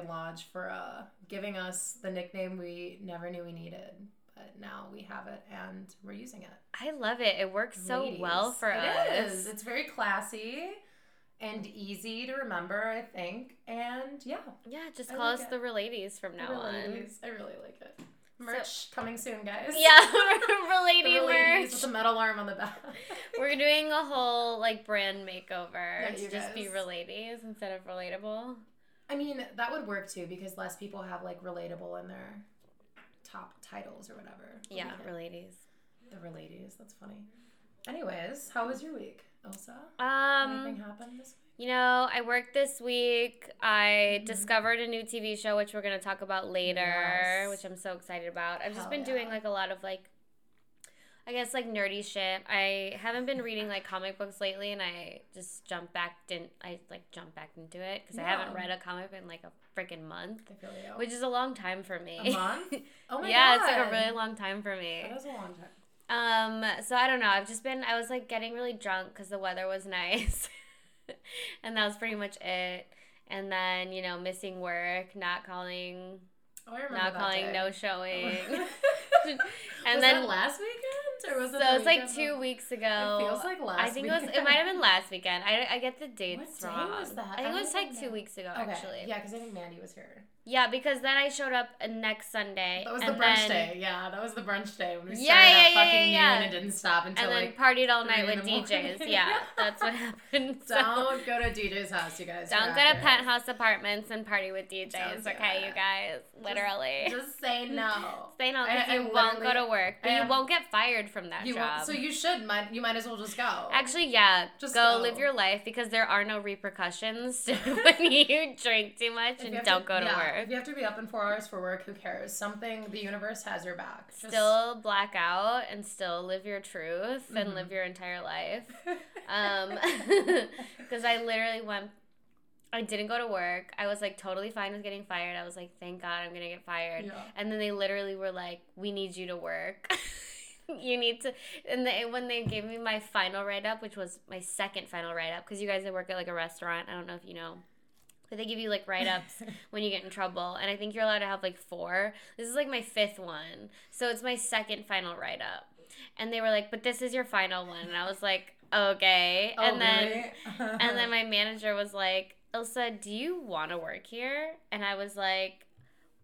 Lincoln Lodge for uh, giving us the nickname we never knew we needed. But now we have it and we're using it. I love it. It works so Ladies. well for It us. is. It's very classy and easy to remember, I think. And yeah, Yeah, just I call like us it. the Reladies from now on. I really like it. Merch coming soon, guys. Yeah, ladies merch. with the metal arm on the back. We're doing a whole like brand makeover Yeah, to just be guys. Reladies instead of relatable. I mean, that would work too because less people have like relatable in their top titles or whatever. Yeah, Reladies. The reladies. That's funny. Anyways, how was your week, Elsa? Um, Anything happened this week? You know, I worked this week. I Mhm. discovered a new TV show, which we're going to talk about later, Yes. which I'm so excited about. I've just Hell been doing like a lot of like, I guess like nerdy shit. I haven't been reading like comic books lately, and I just jumped back. Didn't I like jump back into it because I haven't read a comic in like a freaking month, I feel you. which is a long time for me. A month? Oh my yeah, god. Yeah, it's like a really long time for me. That is a long time. Um, so I don't know. I've just been, I was like getting really drunk because the weather was nice. and that was pretty much it. And then, you know, missing work, not calling, Oh, I remember not calling, day. no showing. and was then, that last weekend or was it? so it's like two weeks ago. It feels like last. Week. I think it was, it might have been last weekend. I, I get the dates day wrong. was that? I think I it was like even two weeks ago, Okay. actually. Yeah, because I think Mandy was here. Yeah, because then I showed up next Sunday. That was the brunch then, day. Yeah, that was the brunch day when we started Yeah, at yeah, yeah, fucking yeah, noon and didn't stop until And then like. partied all night with. DJs. Yeah, that's what happened. So- Don't go to DJ's house, you guys. Don't go to penthouse apartments and party with DJs, Don't okay, you guys? Literally. Just say no. Home I- because you won't go to work, but you won't get fired from that You job. won't, so you should. Might you might as well just go. Actually, yeah, Just go, go. live your life because there are no repercussions when you drink too much If and don't go to yeah, work. If you have to be up in four hours for work, who cares? Something the universe has your back. Just- Still black out and still live your truth and Mhm. live your entire life. Um, because I literally went. I didn't go to work. I was like totally fine with getting fired. I was like, thank God I'm gonna get fired. yeah. And then they literally were like, "We need you to work. you need to." And they, when they gave me my final write up, which was my second final write up, because you guys that work at like a restaurant. I don't know if you know, but they give you like write ups when you get in trouble, and I think you're allowed to have like four. This is like my fifth one, so it's my second final write up. And they were like, "But this is your final one," and I was like, "Okay." Oh, and then really? and then my manager was like, Ilsa, do you want to work here? And I was like,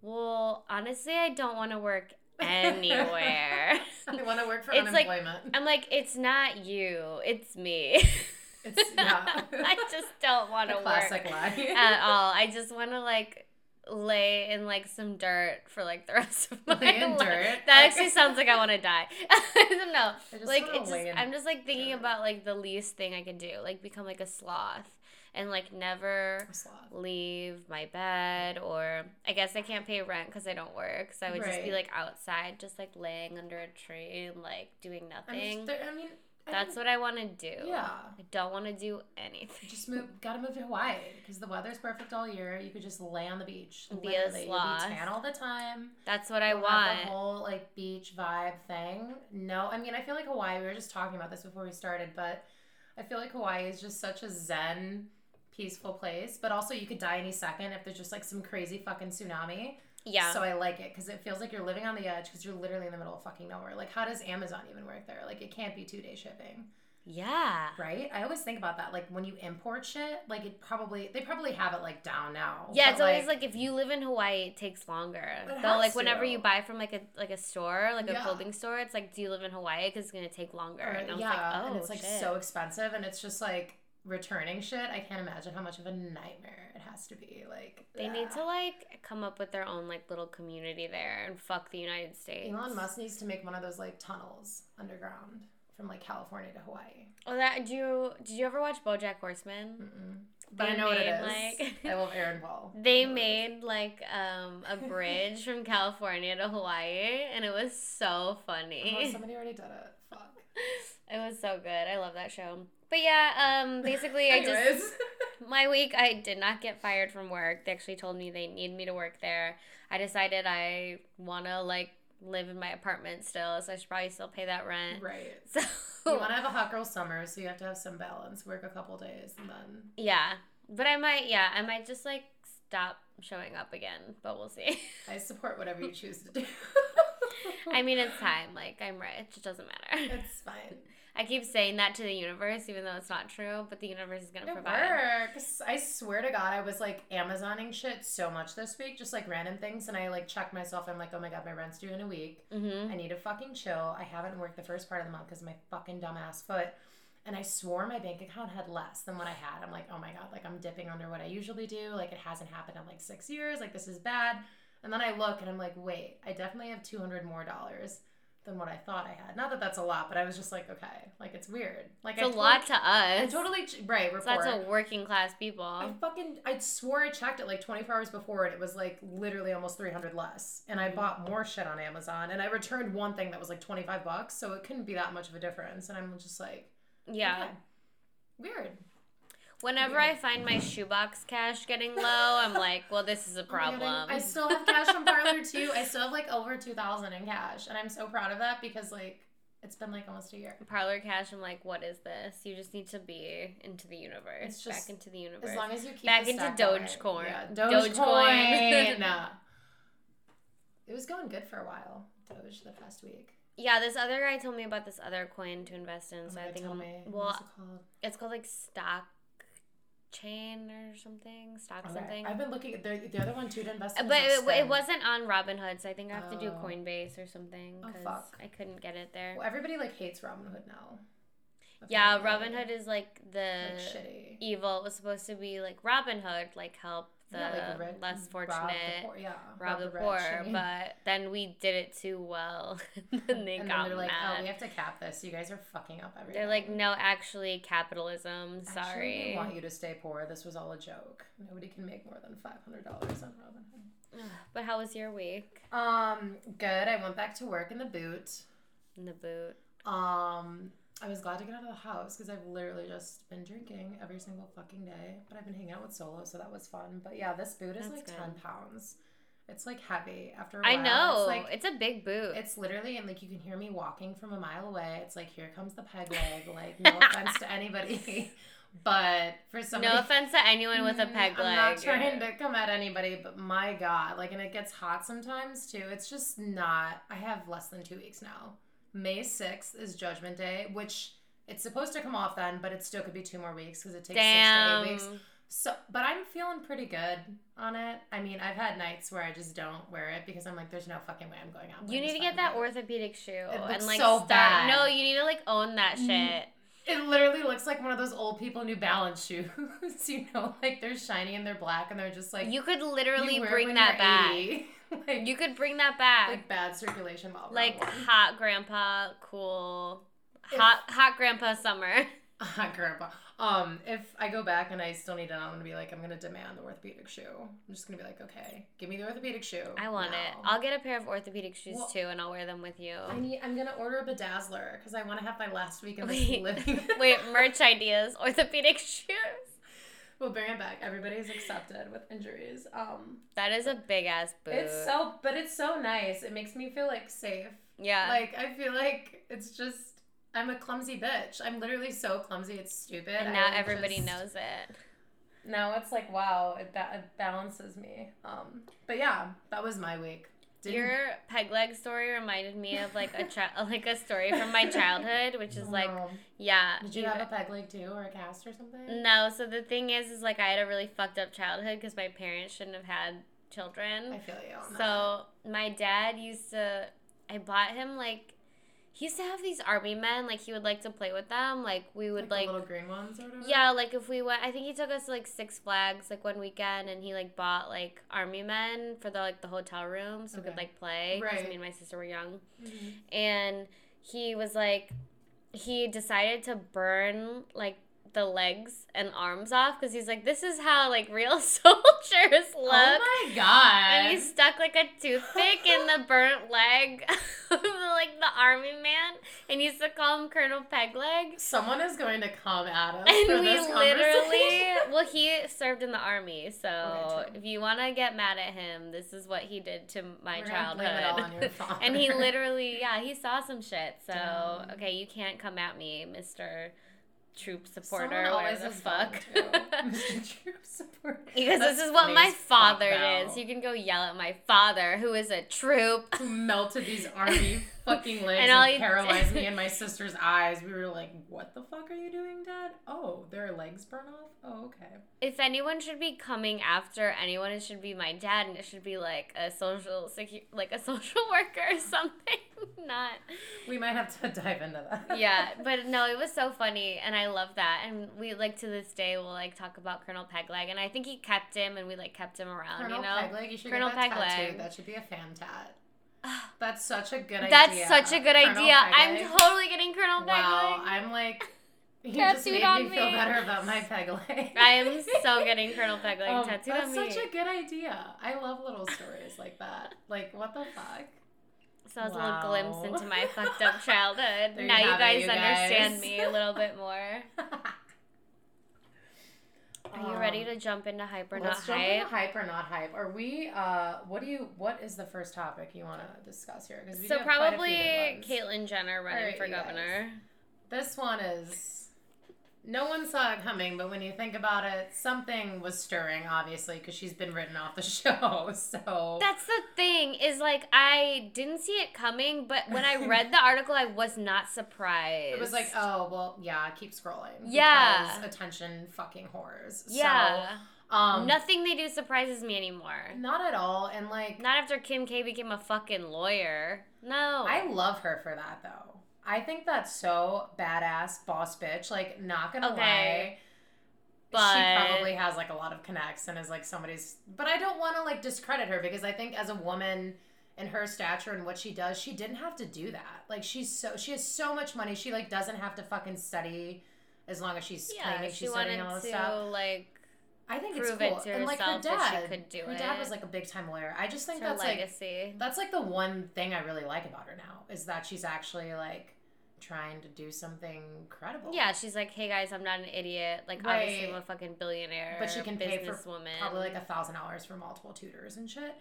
well, honestly, I don't want to work anywhere. I want to work for It's like- unemployment. I'm like, it's not you, it's me. It's yeah. I just don't want to work at all. I just want to like lay in like some dirt for like the rest of my Lay in life. dirt? That actually sounds like I want to die. I don't know. I just like it's just, I'm just like thinking dirt. about like the least thing I can do, like become like a sloth and like never leave my bed or I guess I can't pay rent because I don't work, so I would just be like outside, just like laying under a tree and like doing nothing. there- I mean, I That's what I want to do. Yeah. I don't want to do anything. Just move. Gotta move to Hawaii because the weather's perfect all year. You could just lay on the beach. Be a You'll sloth. be tan all the time. That's what I You'll have want. the whole like beach vibe thing. No, I mean I feel like Hawaii. We were just talking about this before we started, but I feel like Hawaii is just such a zen, peaceful place. But also you could die any second if there's just like some crazy fucking tsunami. yeah. So I like it because it feels like you're living on the edge because you're literally in the middle of fucking nowhere. Like how does Amazon even work there? Like it can't be two day shipping. yeah. Right? I always think about that. Like when you import shit, like it probably they probably have it like down now. Yeah, it's always like if you live in Hawaii, it takes longer. It Though, like whenever to. you buy from like a like a store, like a clothing store, it's like, do you live in Hawaii? Because it's gonna take longer. or- and I was yeah, like, oh, and it's like oh, shit. so expensive, and it's just like returning shit. I can't imagine how much of a nightmare it has to be. Like They need to like come up with their own like little community there and fuck the United States. Elon Musk needs to make one of those like tunnels underground from like California to Hawaii. Oh, that do you did you ever watch BoJack Horseman? Mm-mm. But They I know what it is. made, like- I love Aaron Paul. They I know what it is. made like um a bridge from California to Hawaii, and it was so Oh, funny. somebody already did it. Fuck. it was so good. I love that show. But yeah, um, basically, I just my week I did not get fired from work. They actually told me they need me to work there. I decided I want to like live in my apartment still, so I should probably still pay that rent. right. So You want to have a hot girl summer, so you have to have some balance. Work a couple days and then yeah, But I might, yeah, I might just like stop showing up again, but we'll see. I support whatever you choose to do. I mean, it's time. Like, I'm rich. It doesn't matter. it's fine. I keep saying that to the universe, even though it's not true, but the universe is going to It provide. works. I swear to God, I was like Amazoning shit so much this week, just like random things, and I like checked myself. I'm like, oh my God, my rent's due in a week. Mm-hmm. I need to fucking chill. I haven't worked the first part of the month because my fucking dumbass foot. And I swore my bank account had less than what I had. I'm like, oh my God, like I'm dipping under what I usually do. Like it hasn't happened in like six years. Like this is bad. And then I look and I'm like, wait, I definitely have 200 more dollars than what I thought I had. Not that that's a lot, but I was just like, okay, like it's weird. Like It's I a lot to us. I totally, right, So report. that's a working class people. I fucking I swore I checked it like 24 hours before and it was like literally almost 300 less. And I mm. bought more shit on Amazon and I returned one thing that was like 25 bucks, so it couldn't be that much of a difference. And I'm just like, yeah. okay. Weird. Whenever. I find my shoebox cash getting low, I'm like, well, this is a Oh God, problem. I, I still have cash from Parlor too. I still have like over 2000 in cash and I'm so proud of that because like it's been like almost a year. Parlor cash, I'm like, what is this? You just need to be into the universe. It's just- back into the universe. As long as you keep Back into stack that way. Dogecoin. Yeah, Dogecoin. Dogecoin. it was going good for a while. Doge the past week. yeah, this other guy told me about this other coin to invest in. Oh So my I think, tell I'm- me. well, What's it called? it's called like stock chain or something, stock Okay. something. I've been looking at the, the other one too to invest in. But it, it wasn't on Robinhood, so I think I have to do Oh. Coinbase or something Oh, because fuck. I couldn't get it there. Well, everybody like hates Robinhood now. I Yeah, like they- Robinhood is like the like evil. It was supposed to be like Robinhood, like help the Yeah, like less rob the fortunate, poor- yeah, rob, the, rich. poor. I But then we did it too well, and they and got then they're like, mad. oh, we have to cap this. You guys are fucking up everything. They're like, no, actually, capitalism. Actually, Sorry. we want you to stay poor. This was all a joke. Nobody can make more than five hundred dollars on Robinhood. but how was your week Um, good. I went back to work in the boot. in the boot? Um, I was glad to get out of the house because I've literally just been drinking every single fucking day. But I've been hanging out with Solo, so that was fun. But yeah, this boot is That's like good. ten pounds. It's like heavy after a I while. I know It's like it's a big boot. it's literally and like you can hear me walking from a mile away. It's like here comes the peg leg. Like no offense to anybody, but for somebody. no offense to anyone with a Mm, peg leg. I'm not trying to come at anybody, but my God, like, and it gets hot sometimes too. It's just not. I have less than two weeks now. May 6th is Judgment Day, which it's supposed to come off then, but it still could be two more weeks because it takes Damn. six to eight weeks. So, but I'm feeling pretty good on it. I mean, I've had nights where I just don't wear it because I'm like, there's no fucking way I'm going out. You need to get that orthopedic shoe It and like so start. bad. No, you need to like own that shit. It literally looks like one of those old people New Balance shoes. you know, like they're shiny and they're black and they're just like you could literally you bring that back. like, You could bring that back. like bad circulation while like hot grandpa, cool. If- Hot hot grandpa summer. Hot grandpa. Um, if I go back and I still need it, I'm gonna be like, I'm gonna demand the orthopedic shoe. I'm just gonna be like, okay, give me the orthopedic shoe. I want it. I'll get a pair of orthopedic shoes Well- too, and I'll wear them with you. I need. I'm gonna order a bedazzler because I want to have my last week this Wait, living. wait, merch ideas, orthopedic shoes. we'll bring it back. Everybody's accepted with injuries. Um, That is a big ass boot. it's so, but it's so nice. It makes me feel like safe. yeah. Like I feel like it's just. I'm a clumsy bitch. I'm literally so clumsy. It's stupid. and now everybody just- knows it. Now it's like wow, it, ba- it balances me. Um, but yeah, that was my week. Didn't- Your peg leg story reminded me of like a chi- like a story from my childhood, which is like yeah. did you have a peg leg too, or a cast or something? No, so the thing is, is like I had a really fucked up childhood because my parents shouldn't have had children. I feel you. On that. So my dad used to, I bought him like, he used to have these army men. Like he would like to play with them. Like we would like, like, little green ones or whatever. yeah, like if we went, I think he took us to like Six Flags like one weekend, and he like bought like army men for the like the hotel room so we could like play because Right. me and my sister were young Mhm. and he was like he decided to burn like the legs and arms off because he's like this is how like real soldiers oh look. Oh my god. and he stuck like a toothpick in the burnt leg of like the army man and he used to call him colonel pegleg. Someone is going to come at us and for we this literally well he served in the army so Okay, if you want to get mad at him this is what he did to my We're gonna it all on your childhood and he literally yeah he saw some shit so Damn. okay you can't come at me mr troop supporter Someone always the fuck. Mr. Troop Supporter. Because That's this is what my father is. You can go yell at my father, who is a troop. who melted these army fucking legs And and, paralyzed me and my sister's eyes. We were like, "What the fuck are you doing, Dad?" Oh, their legs burn off. Oh, okay. If anyone should be coming after anyone, it should be my dad, and it should be like a social secu- like a social worker or something. Not We might have to dive into that. yeah, but no, it was so funny, and I love that. And we like to this day will like talk about Colonel Pegleg, and I think he kept him, and we like kept him around. Colonel you know, Pegleg, you should Colonel get that Pegleg. tattooed. That should be a fan tat. That's such a good that's idea. That's such a good Colonel idea. I'm totally getting Colonel Wow, Pegleg. I'm like, you just Tattooed made on me feel better about my peg leg. I am so getting Colonel Pegleg Um, tattooed that's on me. such a good idea. I love little stories like that. Like, what the fuck? So that was a little glimpse into my fucked up childhood. You now you have it, guys understand me a little bit more. Are you ready Um, to jump into hyper not Let's jump hype? into hype or not hype. Are we? Uh, what do you? What is the first topic you want to discuss here? Because So probably Caitlyn Jenner running Alright, for you guys. governor. This one is. No one saw it coming, but when you think about it, something was stirring, obviously, because she's been written off the show. So That's the thing is like I didn't see it coming, but when I read the article, I was not surprised. it was like, oh well, yeah. Keep scrolling. Yeah. attention, fucking whores. yeah, So, um, nothing they do surprises me anymore. not at all. And like, Not after Kim K became a fucking lawyer. No, I love her for that though. I think that's so badass, boss bitch. Like, not gonna Okay. lie. But- she probably has like a lot of connects and is like somebody's but I don't wanna like discredit her because I think as a woman in her stature and what she does, she didn't have to do that. Like she's so she has so much money, she like doesn't have to fucking study as long as she's yeah, claiming she she's studying all this to stuff. like I think prove it's it cool. to and like her herself that she dad, could do her dad was like a big time lawyer. I just think her that's like that's like the one thing I really like about her now is that she's actually like trying to do something credible. yeah, she's like, hey guys, I'm not an idiot. Like, Right. obviously, I'm a fucking billionaire. But she can pay for businesswoman. probably like a thousand dollars for multiple tutors and shit.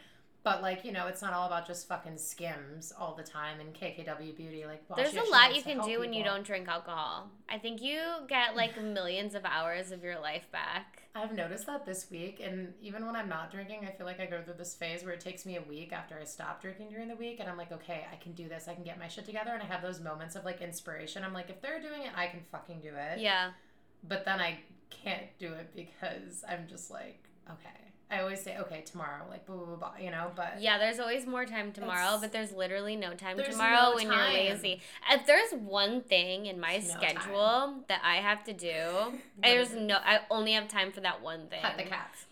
But like you know, it's not all about just fucking skims all the time and KKW beauty. Like well, There's a lot you can do when you don't drink alcohol. I think you get like millions of hours of your life back. I've noticed that this week, and even when I'm not drinking, I feel like I go through this phase where it takes me a week after I stop drinking during the week, and I'm like, okay, I can do this. I can get my shit together, and I have those moments of like inspiration. I'm like, if they're doing it, I can fucking do it. Yeah. But then I can't do it because I'm just like, okay. I always say, okay, tomorrow, like, blah, blah, blah, blah, you know, but Yeah, there's always more time tomorrow, but there's literally no time tomorrow no when time. you're lazy. If there's one thing in my no schedule that I have to do, there's no I only have time for that one thing. pet the cats.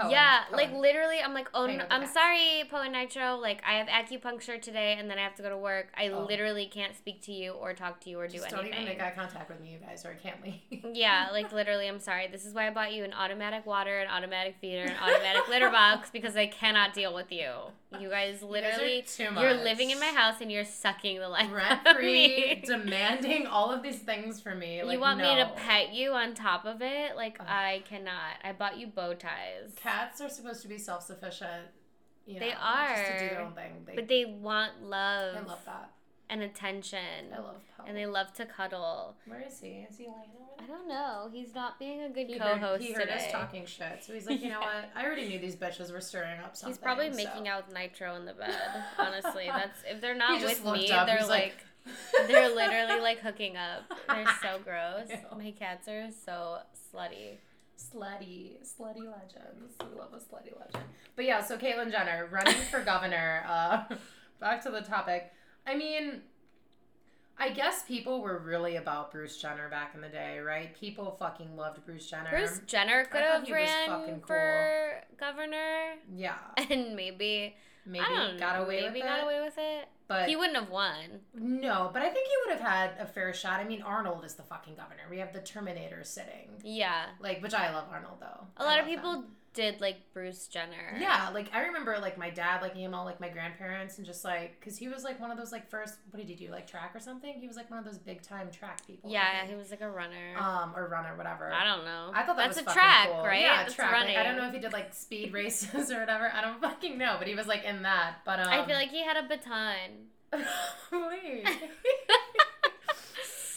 Poem, yeah, like literally, I'm like, oh, no, I'm sorry, Poe and Nitro. Like, I have acupuncture today, and then I have to go to work. I Oh. literally can't speak to you or talk to you or do Just don't anything. even make eye contact with me, you guys, or I can't leave. Yeah, like literally, I'm sorry. This is why I bought you an automatic water, an automatic feeder, an automatic litter box because I cannot deal with you. You guys literally, too you're living in my house and you're sucking the life rent out of free, me. demanding all of these things from me. Like, you want me to pet you on top of it? Like. I cannot. I bought you bow ties. Cats are supposed to be self sufficient. You know, they are. Just to do their are, own thing. They, But they want love, I love that. And attention. I love Poe. and they love to cuddle. Where is he? Is he laying over I don't know. He's not being a good He co-host he heard today. us talking shit, so he's like, you know Yeah. what? I already knew these bitches were stirring up something. He's probably so- making out with Nitro in the bed. Honestly, that's if they're not with me, up, they're like, like- they're literally like hooking up. They're so gross. Ew. My cats are so slutty. slutty, slutty legends. We love a slutty legend. But yeah, so Caitlyn Jenner running for governor. Uh, back to the topic. I mean, I guess people were really about Bruce Jenner back in the day, right? People fucking loved Bruce Jenner. Bruce Jenner could have ran for governor, Yeah, and maybe maybe got know, away maybe with got it. away with it. but he wouldn't have won. no, but I think he would have had a fair shot. I mean, Arnold is the fucking governor. We have the Terminator sitting, Yeah, like, which I love Arnold though. a I lot of people him. Did like Bruce Jenner. Yeah, like I remember like my dad like him all like my grandparents and just like because he was like one of those like first what did he do like track or something? He was like one of those big time track people. Yeah, he was like a runner. um or runner whatever. I don't know. I thought that that's was a track, cool. right? Yeah, That's track. running. Like, I don't know if he did like speed races or whatever. I don't fucking know, but he was like in that. But um, I feel like he had a baton. Please.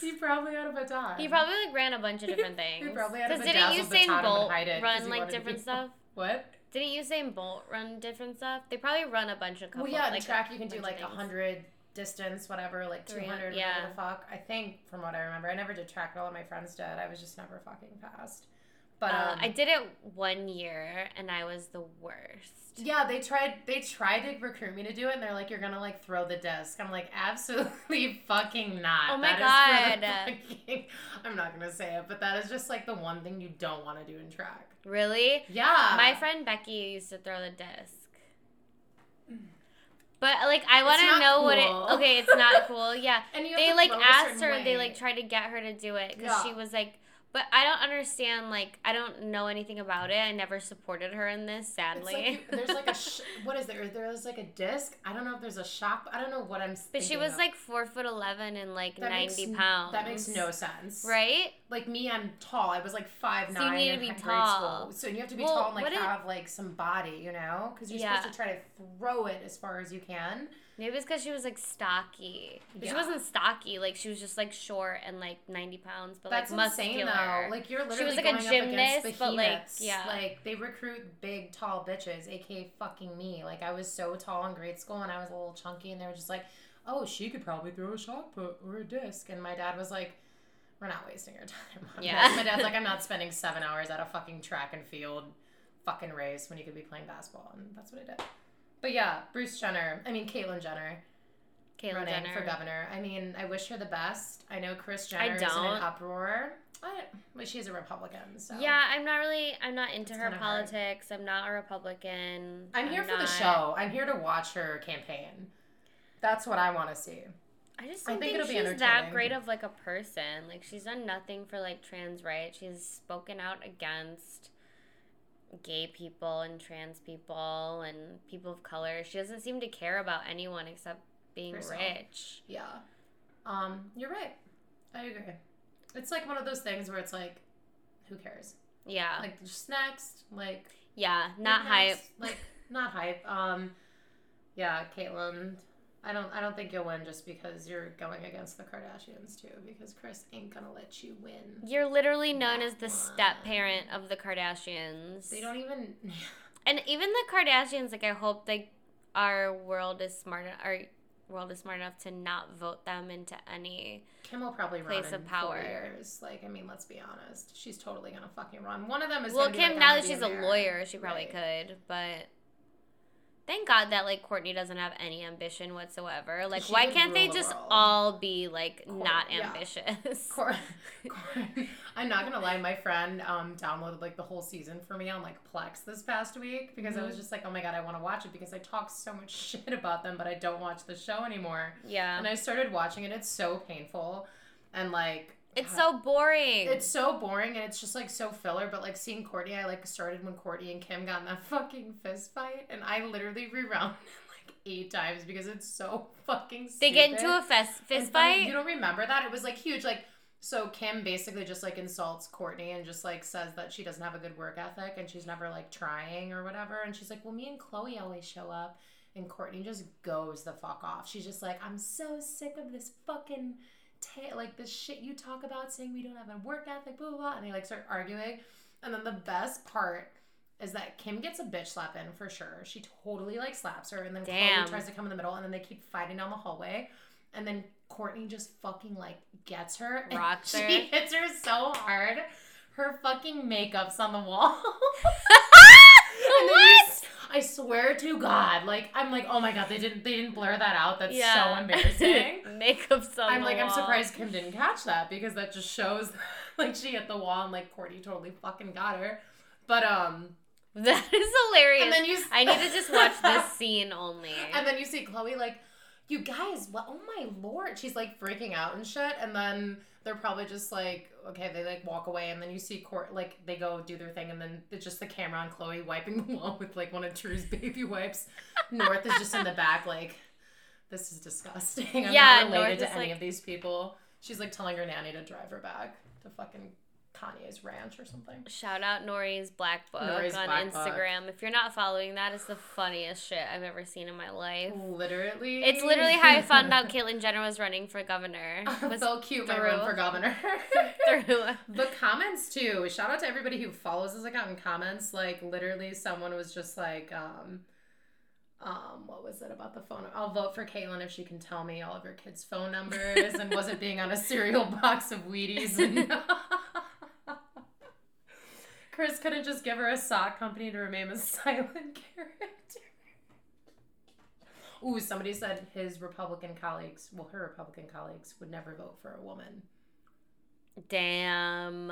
He probably had a baton. He probably like ran a bunch of different things. He probably had a Because didn't Usain baton Bolt hide it 'cause run like different stuff? What? Didn't Usain Bolt run different stuff? They probably run a bunch of couple. Well, yeah, like, track you can do like a hundred distance, whatever, like two hun- hundred, yeah. whatever the fuck. I think from what I remember, I never did track, but all of my friends did. I was just never fucking fast. But Uh, um, I did it one year and I was the worst. Yeah, they tried. They tried to recruit me to do it, and they're like, "You're gonna like throw the disc." I'm like, "Absolutely fucking not." Oh my That is for the God. fucking- I'm not gonna say it, but that is just like the one thing you don't want to do in track. Really? Yeah, My friend Becky used to throw the disc. But like I want to know what it. Okay, it's not cool. Yeah, and you have they like throw it a asked her. They like tried to get her to do it because Yeah. she was like. But I don't understand. Like I don't know anything about it. I never supported her in this. Sadly. like there's like a sh- what is there? There's like a disc. I don't know if there's a shop. I don't know what I'm. but she was of. like four foot eleven and like That ninety n- pounds. That makes no sense, Right? Like me, I'm tall. I was like five So you nine need to in be tall. school. So you have to be Well, tall and like have like some body, you know, because you're Yeah. supposed to try to throw it as far as you can. Maybe it's because she was like stocky. But She wasn't stocky. Like she was just like short and like ninety pounds, but That's like insane muscular. though. Like you're literally She was, like, a going against gymnast, but, like, yeah. Like they recruit big, tall bitches, aka fucking me. Like I was so tall in grade school and I was a little chunky, and they were just like, "Oh, she could probably throw a shot put or a disc." And my dad was like, "We're not wasting your time." on Yeah. this." My dad's like, "I'm not spending seven hours at a fucking track and field, fucking race when you could be playing basketball," and that's what I did. But yeah, Bruce Jenner. I mean, Caitlyn Jenner Caitlyn running Jenner. for governor. I mean, I wish her the best. I know Kris I Jenner is in an uproar. I, well, she's a Republican, so Yeah, I'm not really. I'm not into It's her kinda hard. politics. I'm not a Republican. I'm here for the show. I'm here to watch her campaign. That's what I want to see. I just I don't think think, it'll be she's that great of like a person. Like she's done nothing for like trans rights. She's spoken out against gay people and trans people and people of color. She doesn't seem to care about anyone except being Herself. rich. Yeah. Um, you're right. I agree. It's like one of those things where it's like, who cares? Yeah. Like just next, like yeah, not hype. next, Like not hype. Um, yeah, Caitlyn. I don't. I don't think you'll win just because you're going against the Kardashians too. Because Kris ain't gonna let you win. You're literally known as the step parent of the Kardashians. They don't even. And even the Kardashians, like I hope like our world is smart. Our world is smart enough to not vote them into any. Kim will probably run Place in of power. years. Like, I mean, let's be honest. She's totally gonna fucking run. One of them is. Well, Kim, like, now that she's be a lawyer, she probably Right. could. But thank God that like Kourtney doesn't have any ambition whatsoever. Like, She why can't they the just world. all be like not yeah. ambitious? Cor- I'm not gonna lie, my friend um downloaded like the whole season for me on like Plex this past week because I Mm-hmm. was just like, oh my god, I want to watch it because I talk so much shit about them, but I don't watch the show anymore. yeah, And I started watching it. It's so painful, and like it's so boring. It's so boring and it's just like so filler. But like seeing Kourtney, I like started when Kourtney and Kim got in that fucking fist fight, and I literally rewound it like eight times because it's so fucking. they get into a fest, fist fight. You don't remember that? It was like huge. Like so, Kim basically just like insults Kourtney and just like says that she doesn't have a good work ethic and she's never like trying or whatever. And she's like, "Well, me and Khloé always show up." And Courtney just goes the fuck off. She's just like, "I'm so sick of this fucking." Ta- like the shit you talk about saying we don't have a work ethic, blah blah blah, and they like start arguing, and then the best part is that Kim gets a bitch slap in for sure. She totally like slaps her, and then Damn. Khloé tries to come in the middle, and then they keep fighting down the hallway, and then Kourtney just fucking like gets her, Rocks she her. hits her so hard, her fucking makeup's on the wall. And then s- I swear to God, like I'm like, oh my God, they didn't they didn't blur that out. That's so embarrassing. Makeup's on I'm like, I'm surprised Kim didn't catch that because that just shows like she hit the wall and like Kourtney totally fucking got her. But um That is hilarious. and then you I need to just watch this scene only. And then you see Khloé like, you guys, what oh my lord. She's like freaking out and shit. And then they're probably just like, okay, they like walk away and then you see Kourt like they go do their thing and then it's just the camera on Khloé wiping the wall with like one of Drew's baby wipes. North is just in the back like this is disgusting. I'm Yeah, not related North to any like- of these people. She's like telling her nanny to drive her back to fucking Kanye's ranch or something. Shout out Nori's Black Book Nori's on Black Book. Instagram. If you're not following that, it's the funniest shit I've ever seen in my life. Literally. It's literally how I found out Caitlyn Jenner was running for governor. Was so cute. Through- run for governor. through the comments too. Shout out to everybody who follows this account and comments. Like literally, someone was just like, um, um, what was it about the phone? I'll vote for Caitlyn if she can tell me all of her kids' phone numbers and was it being on a cereal box of Wheaties and. Kris couldn't just give her a sock company to remain a silent character. Ooh, somebody said his Republican colleagues, well, her Republican colleagues, would never vote for a woman. Damn.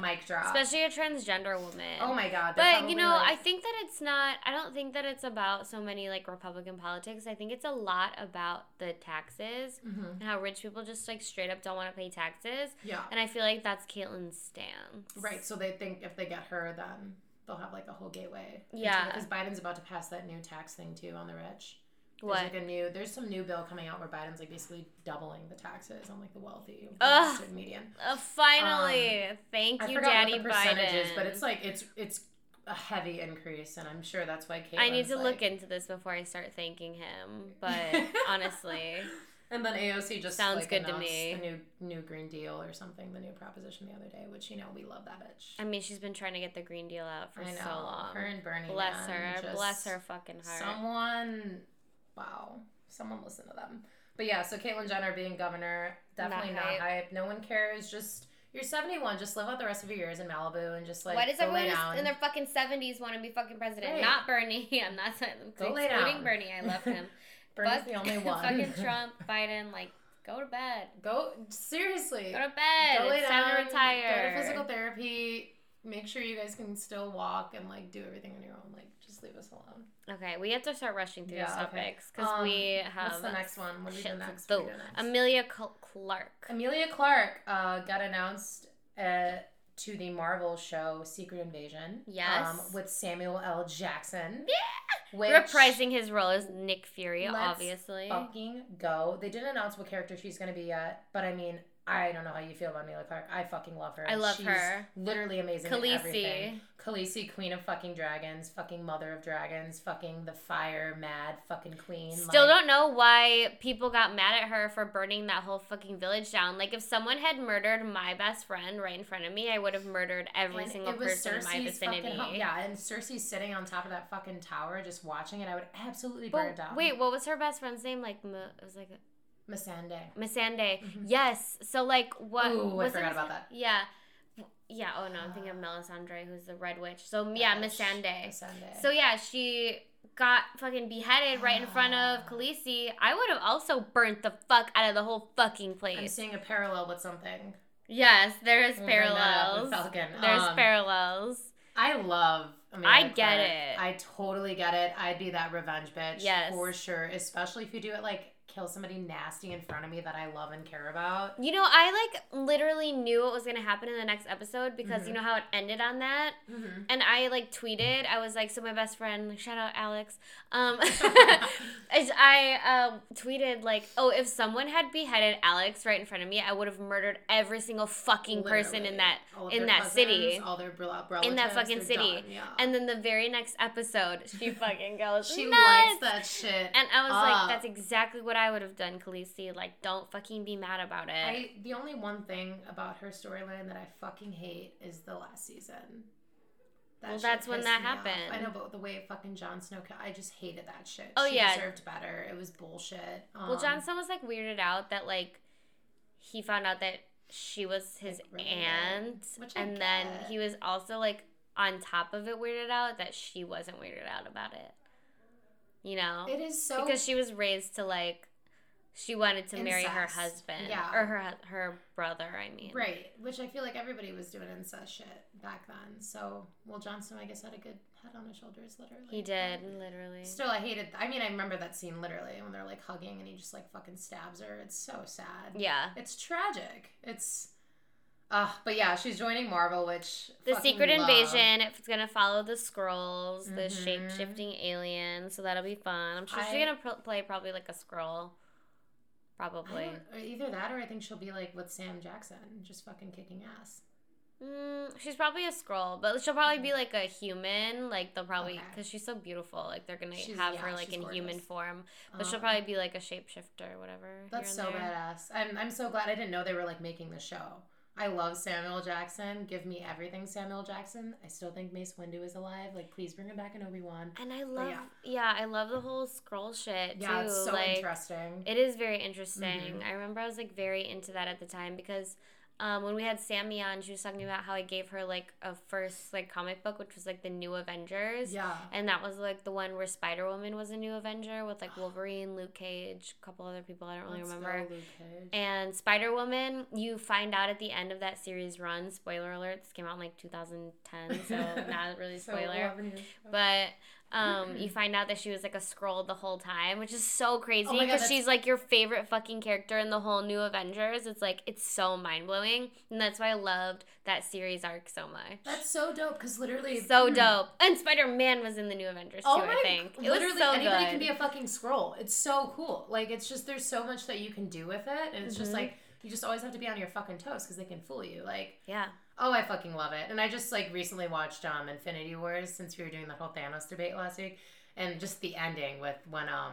Mic drop. Especially a transgender woman. oh my god. But you know, like- I think that it's not. I don't think that it's about so many like Republican politics. I think it's a lot about the taxes Mhm. and how rich people just like straight up don't want to pay taxes. Yeah. And I feel like that's Caitlyn's stance. Right. So they think if they get her, then they'll have like a whole gateway. Yeah. Because Biden's about to pass that new tax thing too on the rich. There's like a new there's some new bill coming out where Biden's like basically doubling the taxes on like the wealthy Ugh. median. Uh, finally, thank Um, I you, forgot Daddy what the percentage Biden. is, but it's like it's it's a heavy increase, and I'm sure that's why I need to like, look into this before I start thanking him. But honestly, And then AOC just Sounds like, good to me. The new new Green Deal or something, the new proposition the other day, which you know we love that bitch. I mean, she's been trying to get the Green Deal out for I know so long. her and Bernie. Bless man, her. Bless her fucking heart. Someone, wow, someone listen to them. But yeah, so Caitlyn Jenner being governor, definitely Not not, hype. hype. No one cares. Just you're 71. Just live out the rest of your years in Malibu and just like Why does everyone in their fucking seventies want to be fucking president? Right. Not Bernie. I'm not saying Go lay down. Bernie. I love him. Bernie's Fuck the only one. fucking Trump, Biden. Like, go to bed. Go seriously. Go to bed. Go lay it's down. time to retire. Go to physical therapy. Make sure you guys can still walk and like do everything on your own. Like just leave us alone. Okay, we have to start rushing through Yeah, these okay. topics because Um, we have. What's the next one? What do we do next? to What do we do. do next? Emilia Cl- Clarke. Emilia Clarke uh, got announced uh, to the Marvel show Secret Invasion. Yes. Um, with Samuel L. Jackson. Yeah. Which Reprising his role as Nick Fury, obviously. Fucking go. They didn't announce what character she's going to be yet, but I mean, I don't know how you feel about Emilia Clarke. I fucking love her. I love she's her. Literally amazing. Khaleesi. Khaleesi, Queen of fucking Dragons, fucking Mother of Dragons, fucking the Fire Mad fucking Queen. Still like- don't know why people got mad at her for burning that whole fucking village down. Like, if someone had murdered my best friend right in front of me, I would have murdered every single person in my vicinity. Yeah, and Cersei's sitting on top of that fucking tower just watching it. I would absolutely burn it down. wait, what was her best friend's name? Like, it was like Missandei. Missandei. Mhm. Yes. So like, what? Ooh, I forgot about that. Yeah. Yeah. Oh no, I'm thinking of Melisandre, who's the Red Witch. So yeah, Missandei. Missandei. So yeah, she got fucking beheaded right in front of Ah. Khaleesi. I would have also burnt the fuck out of the whole fucking place. I'm seeing a parallel with something. Yes, there is We'll bring that up parallels. Falcon. There's Um, parallels. I love. Emilia I get Clarke. it. I totally get it. I'd be that revenge bitch. Yes. For sure. Especially if you do it like kill somebody nasty in front of me that I love and care about. You know, I like literally knew what was gonna happen in the next episode because Mhm. you know how it ended on that. Mm-hmm. And I like tweeted. I was like, so my best friend, like, shout out Alex. Um, I, I uh, tweeted like, oh, if someone had beheaded Alex right in front of me, I would have murdered every single fucking person in that in that city. all their rel- In that fucking city. done, Yeah. And then the very next episode, she fucking goes, she nuts. lights that shit. And I was up. like, that's exactly what I would have done, Khaleesi. Like, don't fucking be mad about it. I the only one thing about her storyline that I fucking hate is the last season. That Well, that's when that me off. happened. I know, but the way fucking Jon Snow, I just hated that shit. Oh, she yeah. deserved better. It was bullshit. Um, well, Jon Snow was like weirded out that like he found out that she was his Like, aunt, I and then he was also like on top of it weirded out that she wasn't weirded out about it. You know, It is so because she was raised to like she wanted to marry her husband, Yeah. or her her brother. I mean, right, which I feel like everybody was doing incest shit back then. So, well, Jon Snow, I guess, had a good head on his shoulders, literally. He but- did literally. Still, I hated. I mean, I remember that scene literally when they're like hugging and he just like fucking stabs her. It's so sad. Yeah. It's tragic. It's. Uh, but yeah, she's joining Marvel, which The Secret love. Invasion, it's gonna follow the Skrulls, the Mhm. shape shifting aliens, so that'll be fun. I'm sure she's gonna pl- play probably like a Skrull. Probably. either that, or I think she'll be like with Sam Jackson, just fucking kicking ass. Mm, she's probably a Skrull, but she'll probably be like a human. Like they'll probably Okay. because she's so beautiful. Like they're gonna She's- have yeah, her like in human form, but she'll Um, probably be like a shapeshifter or whatever. That's so there. badass. I'm, I'm so glad I didn't know they were like making the show. I love Samuel Jackson. Give me everything Samuel Jackson. I still think Mace Windu is alive. Like, please bring him back in Obi Wan. And I love, yeah. yeah. I love the whole Skrull shit Yeah, too. it's so like, interesting. It is very interesting. Mhm. I remember I was like very into that at the time because um, when we had Sammy on, she was talking about how I gave her like a first like comic book, which was like the New Avengers. yeah. And that was like the one where Spider Woman was a new Avenger with like Wolverine, Luke Cage, a couple other people I don't really Let's remember. Luke Cage. And Spider Woman, you find out at the end of that series run. Spoiler alert! This came out in like 2010, so not really So spoiler. 11 years ago. But um, you find out that she was like a Skrull the whole time, which is so crazy Oh my God, because that's- she's like your favorite fucking character in the whole new Avengers. It's like it's so mind blowing, and that's why I loved that series arc so much. That's so dope because literally. so dope. And Spider Man was in the new Avengers too. Oh I think it literally, was so anybody good. can be a fucking Skrull. It's so cool. Like, it's just there's so much that you can do with it, and it's just Mhm. like you just always have to be on your fucking toes because they can fool you. Like, yeah, Oh, I fucking love it. And I just like recently watched um Infinity Wars since we were doing the whole Thanos debate last week. And just the ending with when um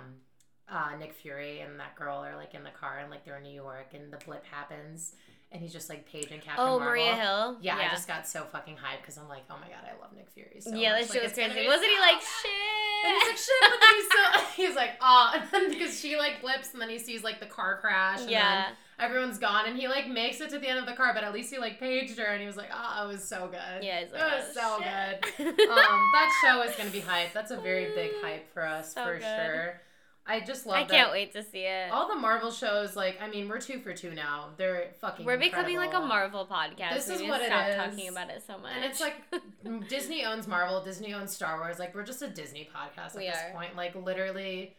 uh Nick Fury and that girl are like in the car and like they're in New York and the blip happens and he's just like paging Captain oh Marvel. Maria Hill. Yeah, I just got so fucking hyped because I'm like, oh my god, I love Nick Fury so yeah, much. that Like, was crazy. Wasn't he like shit? And he's like shit, but then he's so he's like ah, and then because she like blips and then he sees like the car crash. And yeah, Then everyone's gone and he like makes it to the end of the car, but at least he like paged her and he was like, oh, it was so good. yeah. Like, it was oh, so shit. good. Um, that show is gonna be hype. That's a very big hype for us So for good. sure. I just love it. I can't wait to see it. All the Marvel shows, like I mean, we're two for two now. They're fucking. We're becoming like a. Marvel podcast. This we is what it stop is. talking about it so much. And it's like Disney owns Marvel, Disney owns Star Wars. Like we're just a Disney podcast at We this are. point. Like literally,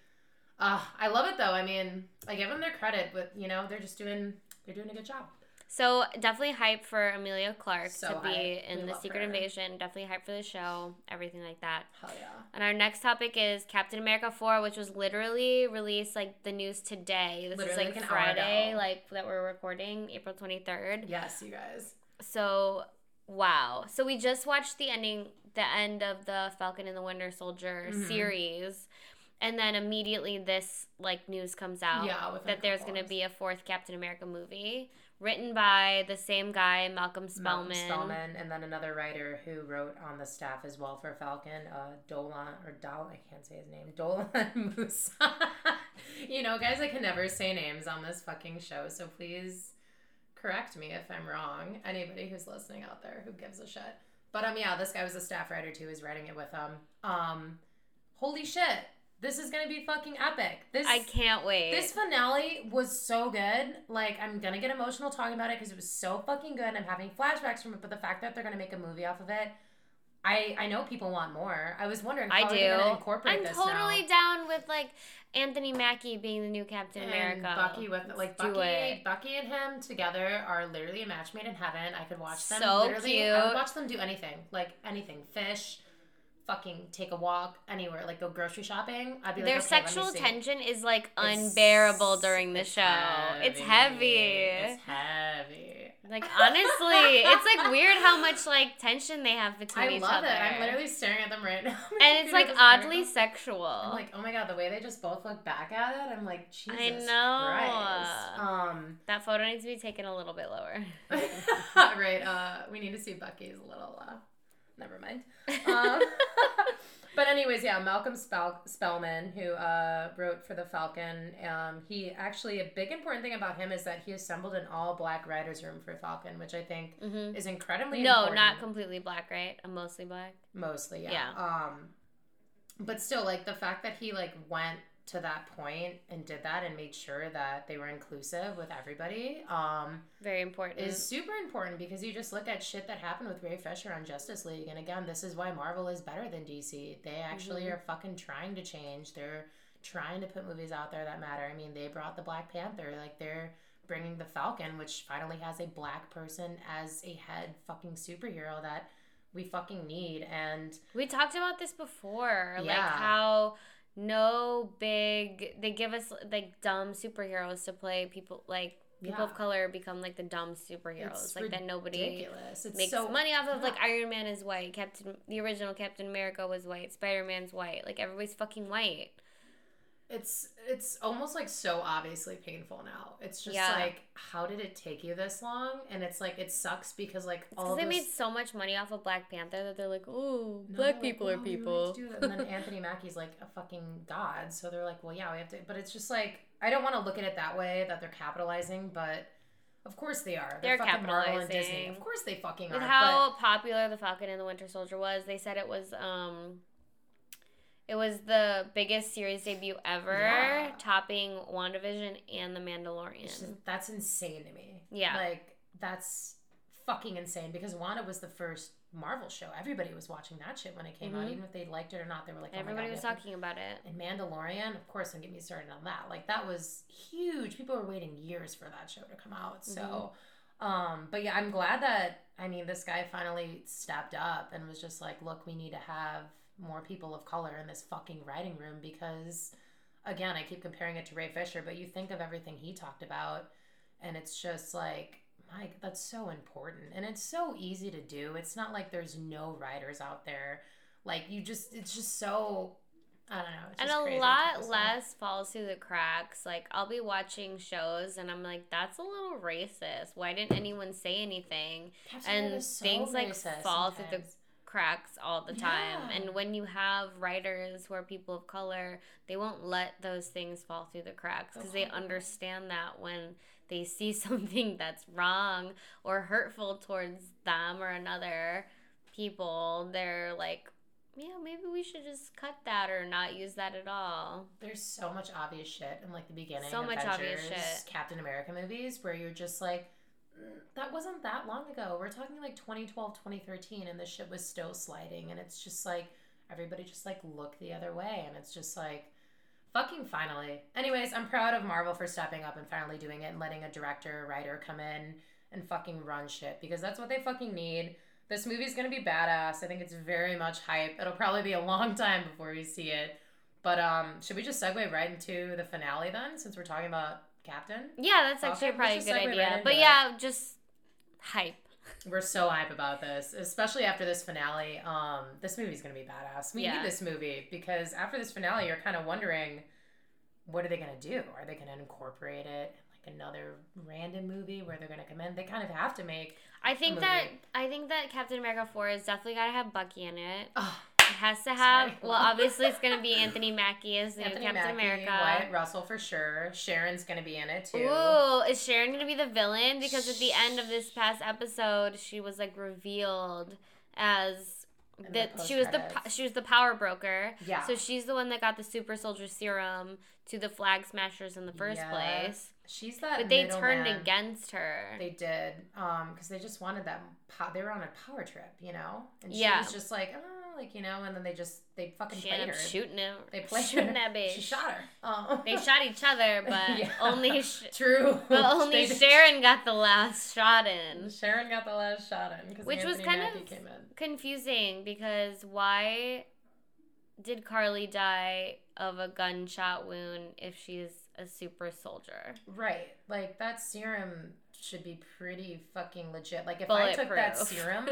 uh, I love it though. I mean, I give them their credit, but you know they're just doing they're doing a good job. So definitely hype for Emilia Clarke So to be in the Secret her. Invasion. Definitely hype for the show. Everything like that. Hell yeah. And our next topic is Captain America 4, which was literally released like the news today. This Literally, is like like, Friday, like that we're recording, April 23rd. Yes, you guys. So, wow. So we just watched the ending the end of the Falcon and the Winter Soldier Mhm. series. And then immediately this like news comes out Yeah, that there's going to be a fourth Captain America movie written by the same guy, Malcolm Spellman. Malcolm Spellman, and then another writer who wrote on the staff as well for Falcon, uh, Dolan or Dolan, I can't say his name, Dolan Musa. you know, guys, I can never say names on this fucking show, so please correct me if I'm wrong. Anybody who's listening out there who gives a shit. But um, yeah, this guy was a staff writer too. Who's writing it with um, um, holy shit, this is gonna be fucking epic. This I can't wait. this finale was so good. Like, I'm gonna get emotional talking about it because it was so fucking good. I'm having flashbacks from it, but the fact that they're gonna make a movie off of it, I I know people want more. I was wondering how I do. gonna incorporate I'm this totally now. down with like Anthony Mackie being the new Captain And America. Bucky with like Let's Bucky. Bucky and him together are literally a match made in heaven. I could watch them. So literally, I would cute. watch them do anything, like anything, fish, fucking take a walk anywhere, like go grocery shopping. I'd be like, Their okay, sexual tension is like It's- unbearable during the show. It's heavy. It's heavy. Like honestly, it's like weird how much like tension they have between I each love other. it. I'm literally staring at them right now. and it's like oddly sexual. I'm like, oh my god, the way they just both look back at it, I'm like, Jesus I know. Christ. Um, that photo needs to be taken a little bit lower. right. Uh, we need to see Bucky's little. Uh, never mind. Um, but anyways, yeah, Malcolm Spell- Spellman, who uh, wrote for the Falcon, um, he actually a big important thing about him is that he assembled an all black writers room for Falcon, which I think hmm is incredibly No, important. not completely black, right? I'm mostly black. mostly yeah. Yeah. um but still like the fact that he like went to that point and did that and made sure that they were inclusive with everybody um Very important. is super important because you just look at shit that happened with Ray Fisher on Justice League. And again this is why Marvel is better than DC they actually Mhm. are fucking trying to change. They're trying to put movies out there that matter. I mean they brought the Black Panther like they're bringing the Falcon which finally has a black person as a head fucking superhero that we fucking need. And We talked about this before, like how no big they give us like dumb superheroes to play people like people Yeah. of color become like the dumb superheroes, It's like that nobody ridiculous. It's makes so money off of. Like. Iron Man is white, Captain the original Captain America was white, Spider Man's white, like everybody's fucking white. It's it's almost like so obviously painful now. It's just Yeah. like how did it take you this long? And it's like it sucks because like It's all they made so much money off of Black Panther that they're like, oh, No, black people well, are people. And then Anthony Mackie's like a fucking god, so they're like, well, yeah, we have to. But it's just like I don't want to look at it that way that they're capitalizing, but of course they are. They're fucking Marvel and Disney. capitalizing. Of course they fucking With are. how popular the Falcon and the Winter Soldier was, they said it was um it was the biggest series debut ever, Yeah. topping WandaVision and The Mandalorian. just- that's insane to me. Yeah. like that's fucking insane because Wanda was the first Marvel show. Everybody was watching that shit when it came out, Mhm. even if they liked it or not. They were like, oh Everybody God, was talking about it. And Mandalorian, of course, don't get me started on that. Like that was huge. People were waiting years for that show to come out. So, um, but yeah, I'm glad that I mean this guy finally stepped up and was just like, look, we need to have more people of color in this fucking writing room because, again, I keep comparing it to Ray Fisher, but you think of everything he talked about, and it's just like. Mike, that's so important. And it's so easy to do. It's not like there's no writers out there. Like you just it's just so I don't know. It's And a lot less falls through the cracks. Like I'll be watching shows and I'm like, that's a little racist. Why didn't anyone say anything? Captain and so things, like, fall through the sometimes. Cracks all the time. Yeah. And when you have writers who are people of color, they won't let those things fall through the cracks because they understand that when they see something that's wrong or hurtful towards them or another people, they're like, yeah, maybe we should just cut that or not use that at all. There's so much obvious shit in like the beginning. So much obvious shit. Captain America movies where you're just like, "Mm, that wasn't that long ago. We're talking like 2012, 2013, and this shit was still sliding, and it's just like everybody just like look the other way, and it's just like. Fucking finally. Anyways, I'm proud of Marvel for stepping up and finally doing it and letting a director, writer come in and fucking run shit because that's what they fucking need. This movie's gonna be badass. I think it's very much hype. It'll probably be a long time before we see it. But um, should we just segue right into the finale then, since we're talking about Captain? Yeah, that's Okay, actually probably a good right idea. into but it. yeah, just hype. We're so hype about this, especially after this finale. Um, this movie's gonna be badass. We Yeah. need this movie because after this finale, you're kind of wondering, what are they gonna do? Are they gonna incorporate it in like another random movie where they're gonna come in? They kind of have to make. I think that I think that Captain America Four is definitely got to have Bucky in it. Oh, It has to have. Sorry. Well, obviously it's gonna be Anthony Mackie as the new Captain Mackie, America. Wyatt Russell for sure. Sharon's gonna be in it too. Ooh, is Sharon gonna be the villain? Because at the end of this past episode, she was like revealed as that she was the she was the power broker. Yeah. So she's the one that got the super soldier serum to the flag smashers in the first Yeah. place. She's that. But they turned middleman. against her. They did, um, because they just wanted that. Po- they were on a power trip, you know, and she Yeah. was just like, oh, like you know, and then they just they fucking she played ended her. shooting him. They played shooting her. that bitch. She shot her. Um, They shot each other, but Yeah. only sh- True. but only Sharon got the last shot in. Sharon got the last shot in because Which was kind Mackie of-. Confusing because why did Karli die of a gunshot wound if she's a super soldier? Right, like that serum should be pretty fucking legit. Like if I took that serum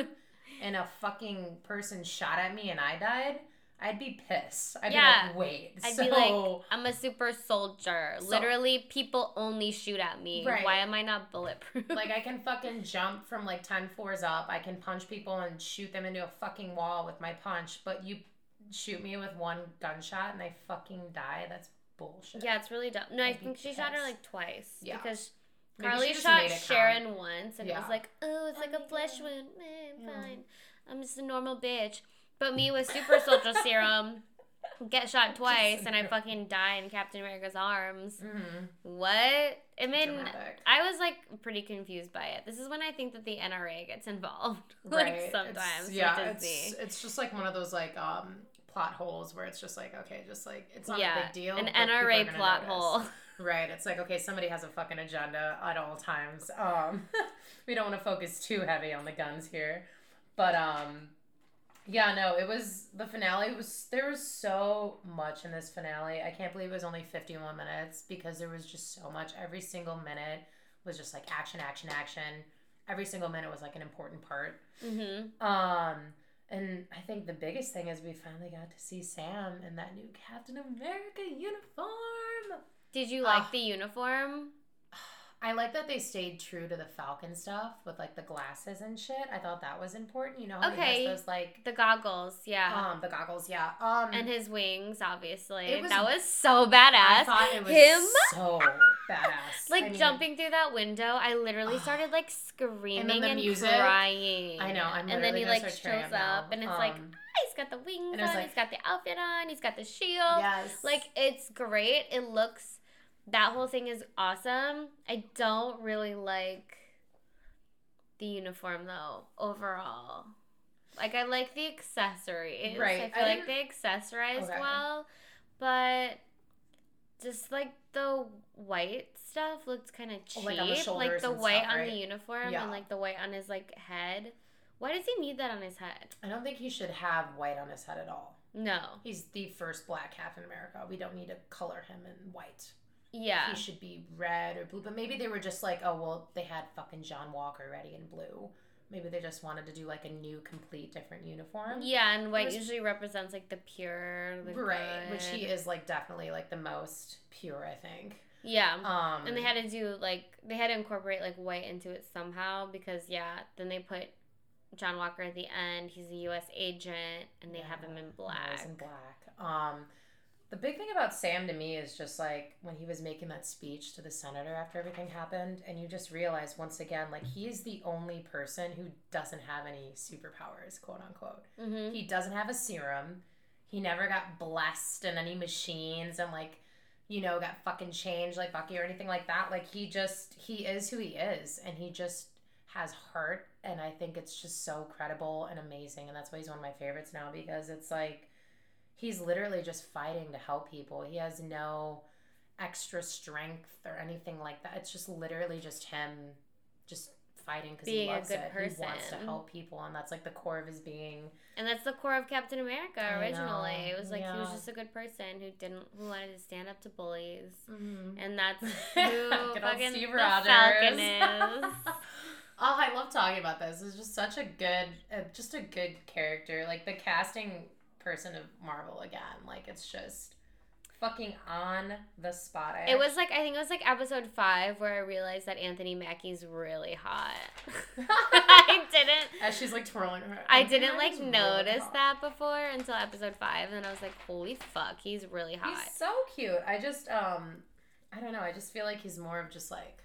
and a fucking person shot at me and I died, I'd be pissed. I'd Yeah. be like, wait, I'd so be like, I'm a super soldier. So- Literally, people only shoot at me. Right. Why am I not bulletproof? like I can fucking jump from like 10 floors up. I can punch people and shoot them into a fucking wall with my punch, but you shoot me with one gunshot and I fucking die. That's bullshit. yeah, it's really dumb. No, I I'd be think she shot her like twice. Yeah. Because Karli just shot made count. Sharon once, and it was like, oh, it's Oh like a flesh God. wound. Man, Yeah. fine. I'm just a normal bitch. But me with super soldier serum, get shot twice, and I fucking die in Captain America's arms. Mm-hmm. What? I mean, Dramatic. I was like pretty confused by it. This is when I think that the NRA gets involved. Right. like It's- sometimes yeah, it's, it's just like one of those like um plot holes where it's just like, okay, just like it's not yeah, a big deal. an but people are NRA plot notice. hole. Right. It's like, okay, somebody has a fucking agenda at all times. Um, we don't want to focus too heavy on the guns here. But um, yeah, no, it was the finale was there was so much in this finale. I can't believe it was only 51 minutes because there was just so much every single minute was just like action, action, action. Every single minute was like an important part. Mm-hmm. Um, and I think the biggest thing is we finally got to see Sam in that new Captain America uniform. Did you like Ah. the uniform? I like that they stayed true to the Falcon stuff with like the glasses and shit. I thought that was important. You know, Okay. he has those like The goggles, yeah. um the goggles, yeah. Um, and his wings, obviously. Was- that was so badass. I thought it was Him so badass. like I mean, jumping through that window, I literally started like screaming the and, music, crying. I know. I'm and then he like gonna start tearing shows up and it's like Um, ah, he's got the wings and on, like- he's got the outfit on, he's got the shield. yes, Like it's great. It looks that whole thing is awesome. I don't really like the uniform though overall. Like I like the accessories. Right. I I feel like they accessorized Okay. well, but just like the white stuff looked kind of oh, cheap. Like the shoulders the white stuff, on the uniform Yeah. and like the white on his like head. Why does he need that on his head? I don't think he should have white on his head at all. No. He's the first black Captain America. We don't need to color him in white. Yeah. He should be red or blue. But maybe they were just like, oh well, they had fucking John Walker ready in blue. Maybe they just wanted to do like a new, complete, different uniform. Yeah, and white was- usually represents like the pure, the right, which he is like definitely like the most pure, I think. Yeah. Um, and they had to do like they had to incorporate like white into it somehow because yeah, then they put John Walker at the end. He's a U.S. agent, and they have him in black. in black. Um, the big thing about Sam to me is just like when he was making that speech to the senator after everything happened, and you just realize once again, like he's the only person who doesn't have any superpowers, quote unquote. Mm-hmm. He doesn't have a serum. He never got blessed in any machines and like, you know, got fucking changed like Bucky or anything like that. Like he just he is who he is and he just has heart and I think it's just so credible and amazing and that's why he's one of my favorites now because it's like he's literally just fighting to help people. He has no extra strength or anything like that. It's just literally just him just fighting because he loves good it. He wants to help people and that's like the core of his being. And that's the core of Captain America originally. It was like he was just a good person who didn't who wanted to stand up to bullies. Mm-hmm. And that's who fucking Steve the Rogers. Falcon is. oh, I love talking about this. It's just such a good, uh, just a good character. Like the casting person of Marvel again. Like it's just fucking on the spot. I It was like I think it was like episode five where I realized that Anthony Mackie's really hot. I didn't as she's like twirling her. I didn't like, like really notice that before until episode five, and then I was like, "Holy fuck, he's really hot." He's so cute. I just um, I don't know. I just feel like he's more of just like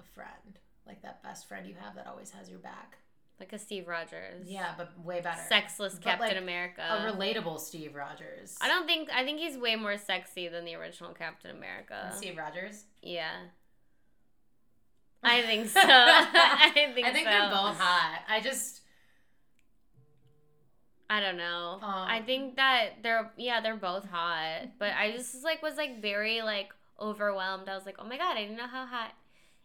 a friend, like that best friend you have that always has your back. Like a Steve Rogers. Yeah, but way better. Sexless But, Captain like, America. a relatable Steve Rogers. I don't think I think he's way more sexy than the original Captain America. Steve Rogers. Yeah. I think so. I think I think so. they're both hot. I just I don't know. Um, I think that they're yeah, they're both hot. But I just like was like very like overwhelmed. I was like, oh my god, I didn't know how hot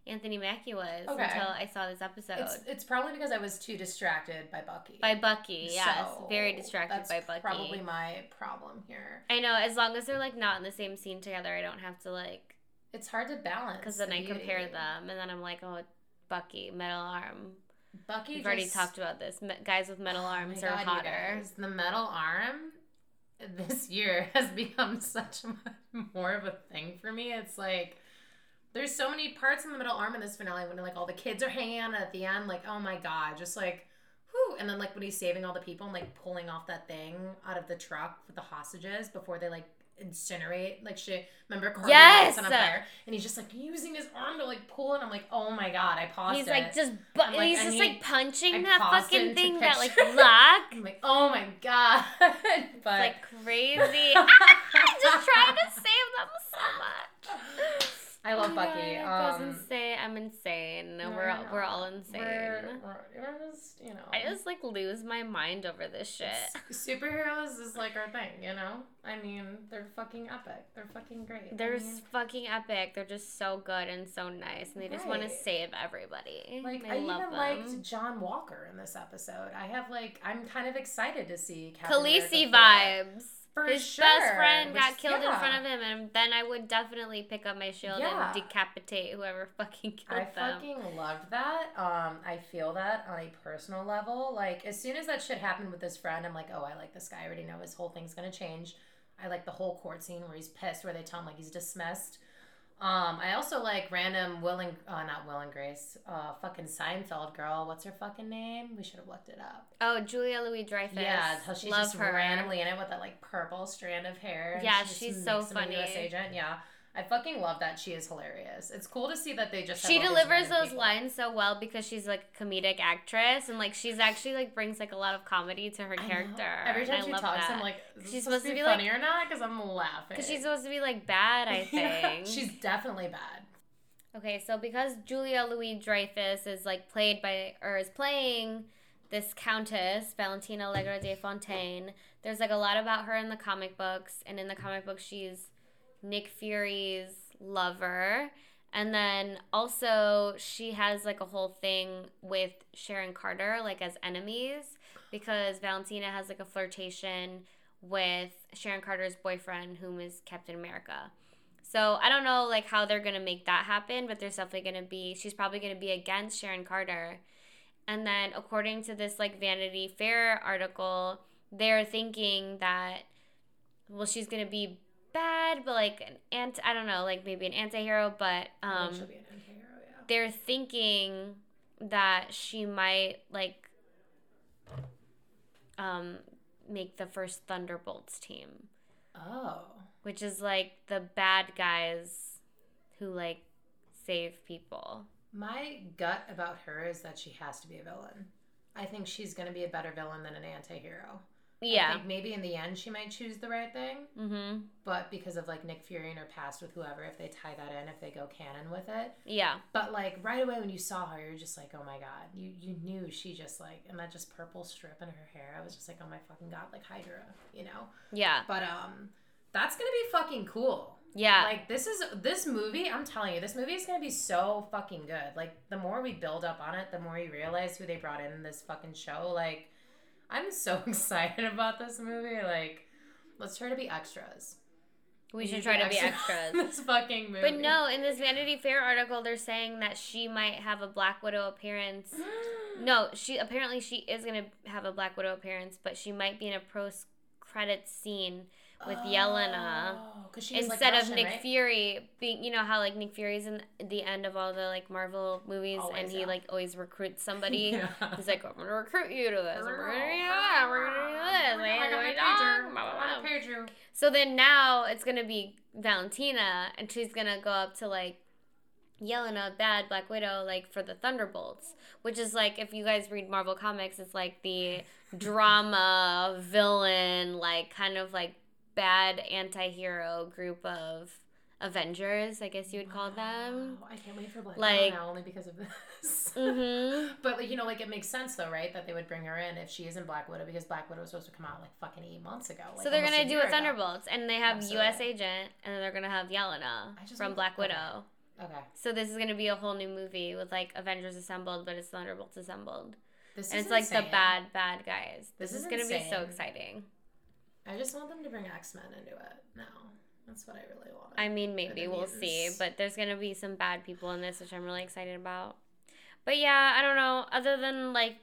Anthony Mackie was Okay. until I saw this episode. it's it's probably because I was too distracted by Bucky. by Bucky, yes. So, very distracted by Bucky. Probably my problem here. I know, as long as they're like not in the same scene together, I don't have to like It's hard to balance because then the I compare them and then I'm like, oh, Bucky, metal arm. Bucky. We've already talked about this. Me- guys with metal Oh arms are God, you hotter. The metal arm this year has become such more of a thing for me. It's like there's so many parts in the middle arm in this finale when like all the kids are hanging out at the end, like oh my god, just like whew. And then like when he's saving all the people and like pulling off that thing out of the truck with the hostages before they like incinerate like shit. Remember Karli Yes! on fire, and he's just like using his arm to like pull and I'm like, oh my god, I paused He's it. like just, bu- like, he's I just need- like punching I that fucking thing, that like lock. I'm like, oh my god, but like crazy. I'm just trying to save them so much. I love Oh Bucky. God, um, goes insane. I'm insane. no, we're all, we're all insane. We're, we're, we're just, you know. I just like lose my mind over this shit. superheroes is like our thing, you know. I mean, they're fucking epic. They're fucking great. They're I mean, fucking epic. They're just so good and so nice, and they just want to save everybody. like I, I, love even them. liked John Walker in this episode. I have like I'm kind of excited to see Captain Khaleesi vibes. For his sure, best friend which got killed in front of him, and then I would definitely pick up my shield Yeah. and decapitate whoever fucking killed I them. fucking loved that. Um, I feel that on a personal level. Like as soon as that shit happened with this friend, I'm like, oh, I like this guy. I already know his whole thing's gonna change. I like the whole court scene where he's pissed, where they tell him like he's dismissed. Um, I also like random Will and uh, not Will and Grace, uh, fucking Seinfeld girl. What's her fucking name? We should have looked it up. Oh, Julia Louis Dreyfus. Yeah, how she's Love just her. randomly in it with that like purple strand of hair. Yeah, she she's so makes him a funny. US agent. Yeah, I fucking love that. She is hilarious. It's cool to see that they just. She delivers those people. lines so well because she's like a comedic actress and like she's actually like brings like a lot of comedy to her character. Every time I she love talks, that. I'm like, is She's supposed supposed to be be, like- funny or not? Because I'm laughing. because she's supposed to be like bad, I Yeah, think. she's definitely bad. Okay, so because Julia Louis Dreyfus is like played by or is playing this countess Valentina Allegra de Fontaine, there's like a lot about her in the comic books, and in the comic books she's Nick Fury's lover, and then also she has like a whole thing with Sharon Carter like as enemies because Valentina has like a flirtation with Sharon Carter's boyfriend, whom is Captain America. So I don't know like how they're gonna make that happen, but there's definitely gonna be she's probably gonna be against Sharon Carter. And then according to this like Vanity Fair article, they're thinking that well she's gonna be bad, but like an ant I don't know, like maybe an anti-hero, but um an anti-hero, yeah. they're thinking that she might like um make the first Thunderbolts team Oh, which is like the bad guys who like save people. my gut about her is that she has to be a villain. I think she's gonna be a better villain than an anti-hero. Yeah. maybe in the end she might choose the right thing, Mhm. but because of like Nick Fury and her past with whoever, if they tie that in, if they go canon with it, Yeah. But like right away when you saw her, you're just like, oh my god, you you knew she just like, and that just purple strip in her hair. I was just like, oh my fucking god, like Hydra, you know. Yeah. But um, that's gonna be fucking cool. Yeah. Like this is this movie. I'm telling you, this movie is gonna be so fucking good. Like the more we build up on it, the more you realize who they brought in this fucking show. Like, I'm so excited about this movie. Like, let's try to be extras. we should try to be extras. this fucking movie. But no, in this Vanity Fair article they're saying that she might have a Black Widow appearance. No, she apparently she is going to have a Black Widow appearance, but she might be in a post credits scene with Yelena. Oh, 'cause she's, like, instead of Nick right? Fury being you know how like Nick Fury's in the end of all the like Marvel movies and he yeah. like always recruits somebody. Yeah. He's like, I'm gonna recruit you to this. I'm gonna do that. We're gonna do this. I Like, got my pager. blah, blah, blah. pager. So then now it's gonna be Valentina, and she's gonna go up to like Yelena, bad Black Widow, like for the Thunderbolts, which is like if you guys read Marvel comics, it's like the drama villain, like kind of like bad anti-hero group of Avengers, I guess you would call them. Wow, I can't wait for Black Like- Widow now, only because of this. Mhm. But like, you know, like it makes sense though, right? That they would bring her in if she isn't Black Widow because Black Widow was supposed to come out like fucking eight months ago. Like, so they're gonna do a ago. Thunderbolts, and they have Absolutely. U.S. Agent, and then they're gonna have Yelena from Black. Widow. Okay, So this is gonna be a whole new movie with like Avengers assembled, but it's Thunderbolts assembled, this and is it's like the bad bad guys. This, This is, is gonna be so exciting. I just want them to bring X Men into it. No, that's what I really want. I mean, maybe we'll see, but there's gonna be some bad people in this, which I'm really excited about. But yeah, I don't know. Other than like,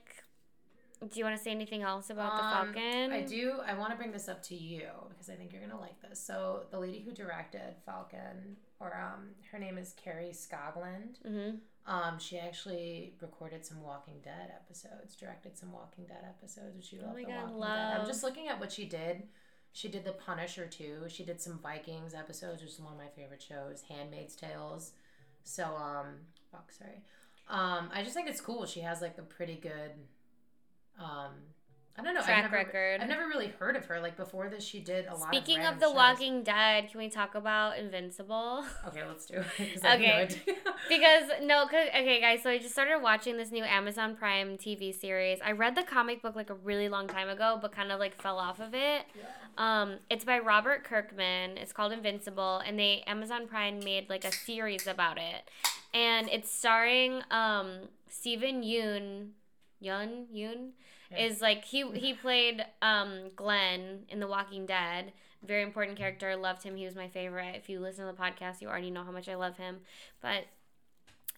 do you want to say anything else about Um, the Falcon? I do. I want to bring this up to you because I think you're gonna like this. So the lady who directed Falcon, or um, her name is Kari Skogland. Mm-hmm. Um, she actually recorded some Walking Dead episodes, directed some Walking Dead episodes, which you Oh love. my the God, Walking Dead. I'm just looking at what she did. She did The Punisher too. She did some Vikings episodes, which is one of my favorite shows. Handmaid's Tales. So um, fuck, sorry. Um, I just think it's cool. She has like a pretty good, um, I don't know Track I've never, record. I've never really heard of her. Like before this, she did a lot. Of. Speaking of, of The shows. Walking Dead, can we talk about Invincible? Okay, let's do it. Have no Okay. because no, cause, okay, guys. So I just started watching this new Amazon Prime TV series. I read the comic book like a really long time ago, but kind of like fell off of it. Um, it's by Robert Kirkman. It's called Invincible, and they Amazon Prime made like a series about it, and it's starring um Steven Yoon, Yun Yoon, Yeah. Is like he he played um Glenn in The Walking Dead. Very important character. Loved him. He was my favorite. If you listen to the podcast, you already know how much I love him. But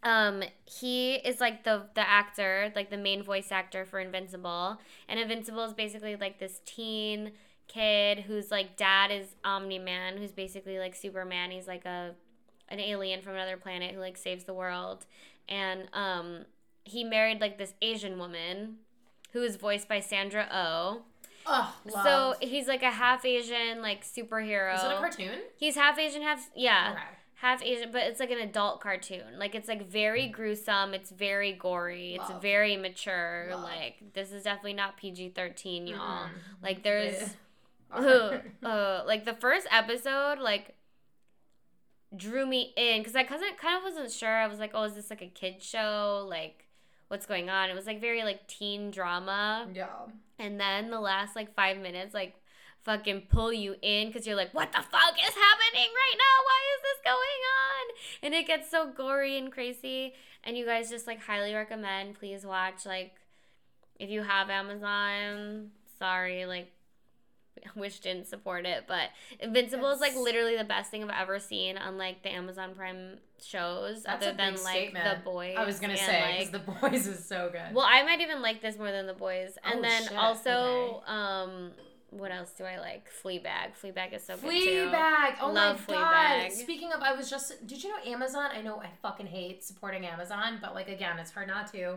um he is like the the actor, like the main voice actor for Invincible. And Invincible is basically like this teen kid whose like dad is Omni Man, who's basically like Superman. He's like a an alien from another planet who like saves the world. And um he married like this Asian woman who is voiced by Sandra Oh. Oh, love. So he's like a half Asian like superhero. is it a cartoon? He's half Asian, half yeah, Okay. half Asian, but it's like an adult cartoon. Like it's like very gruesome. It's very gory. It's very mature. Love. Like this is definitely not PG thirteen, y'all. Mm-mm. Like there's Yeah. uh, like the first episode like drew me in because I couldn't kind of wasn't sure. I was like, oh, is this like a kid show? Like, what's going on? It was like very like teen drama, yeah. and then the last like five minutes like fucking pull you in because you're like, what the fuck is happening right now? Why is this going on? And it gets so gory and crazy. And you guys just like highly recommend. Please watch. Like, if you have Amazon, sorry, like. Wish didn't support it, but Invincible is like literally the best thing I've ever seen on like the Amazon Prime shows, That's other than like statement. the boys. I was gonna and, say like, because the boys is so good. well, I might even like this more than the boys. And Oh, then shit, also, um, what else do I like? Fleabag. Fleabag is so good too. Fleabag. Oh Love my god. Fleabag. Speaking of, I was just. Did you know Amazon? I know I fucking hate supporting Amazon, but like again, it's hard not to,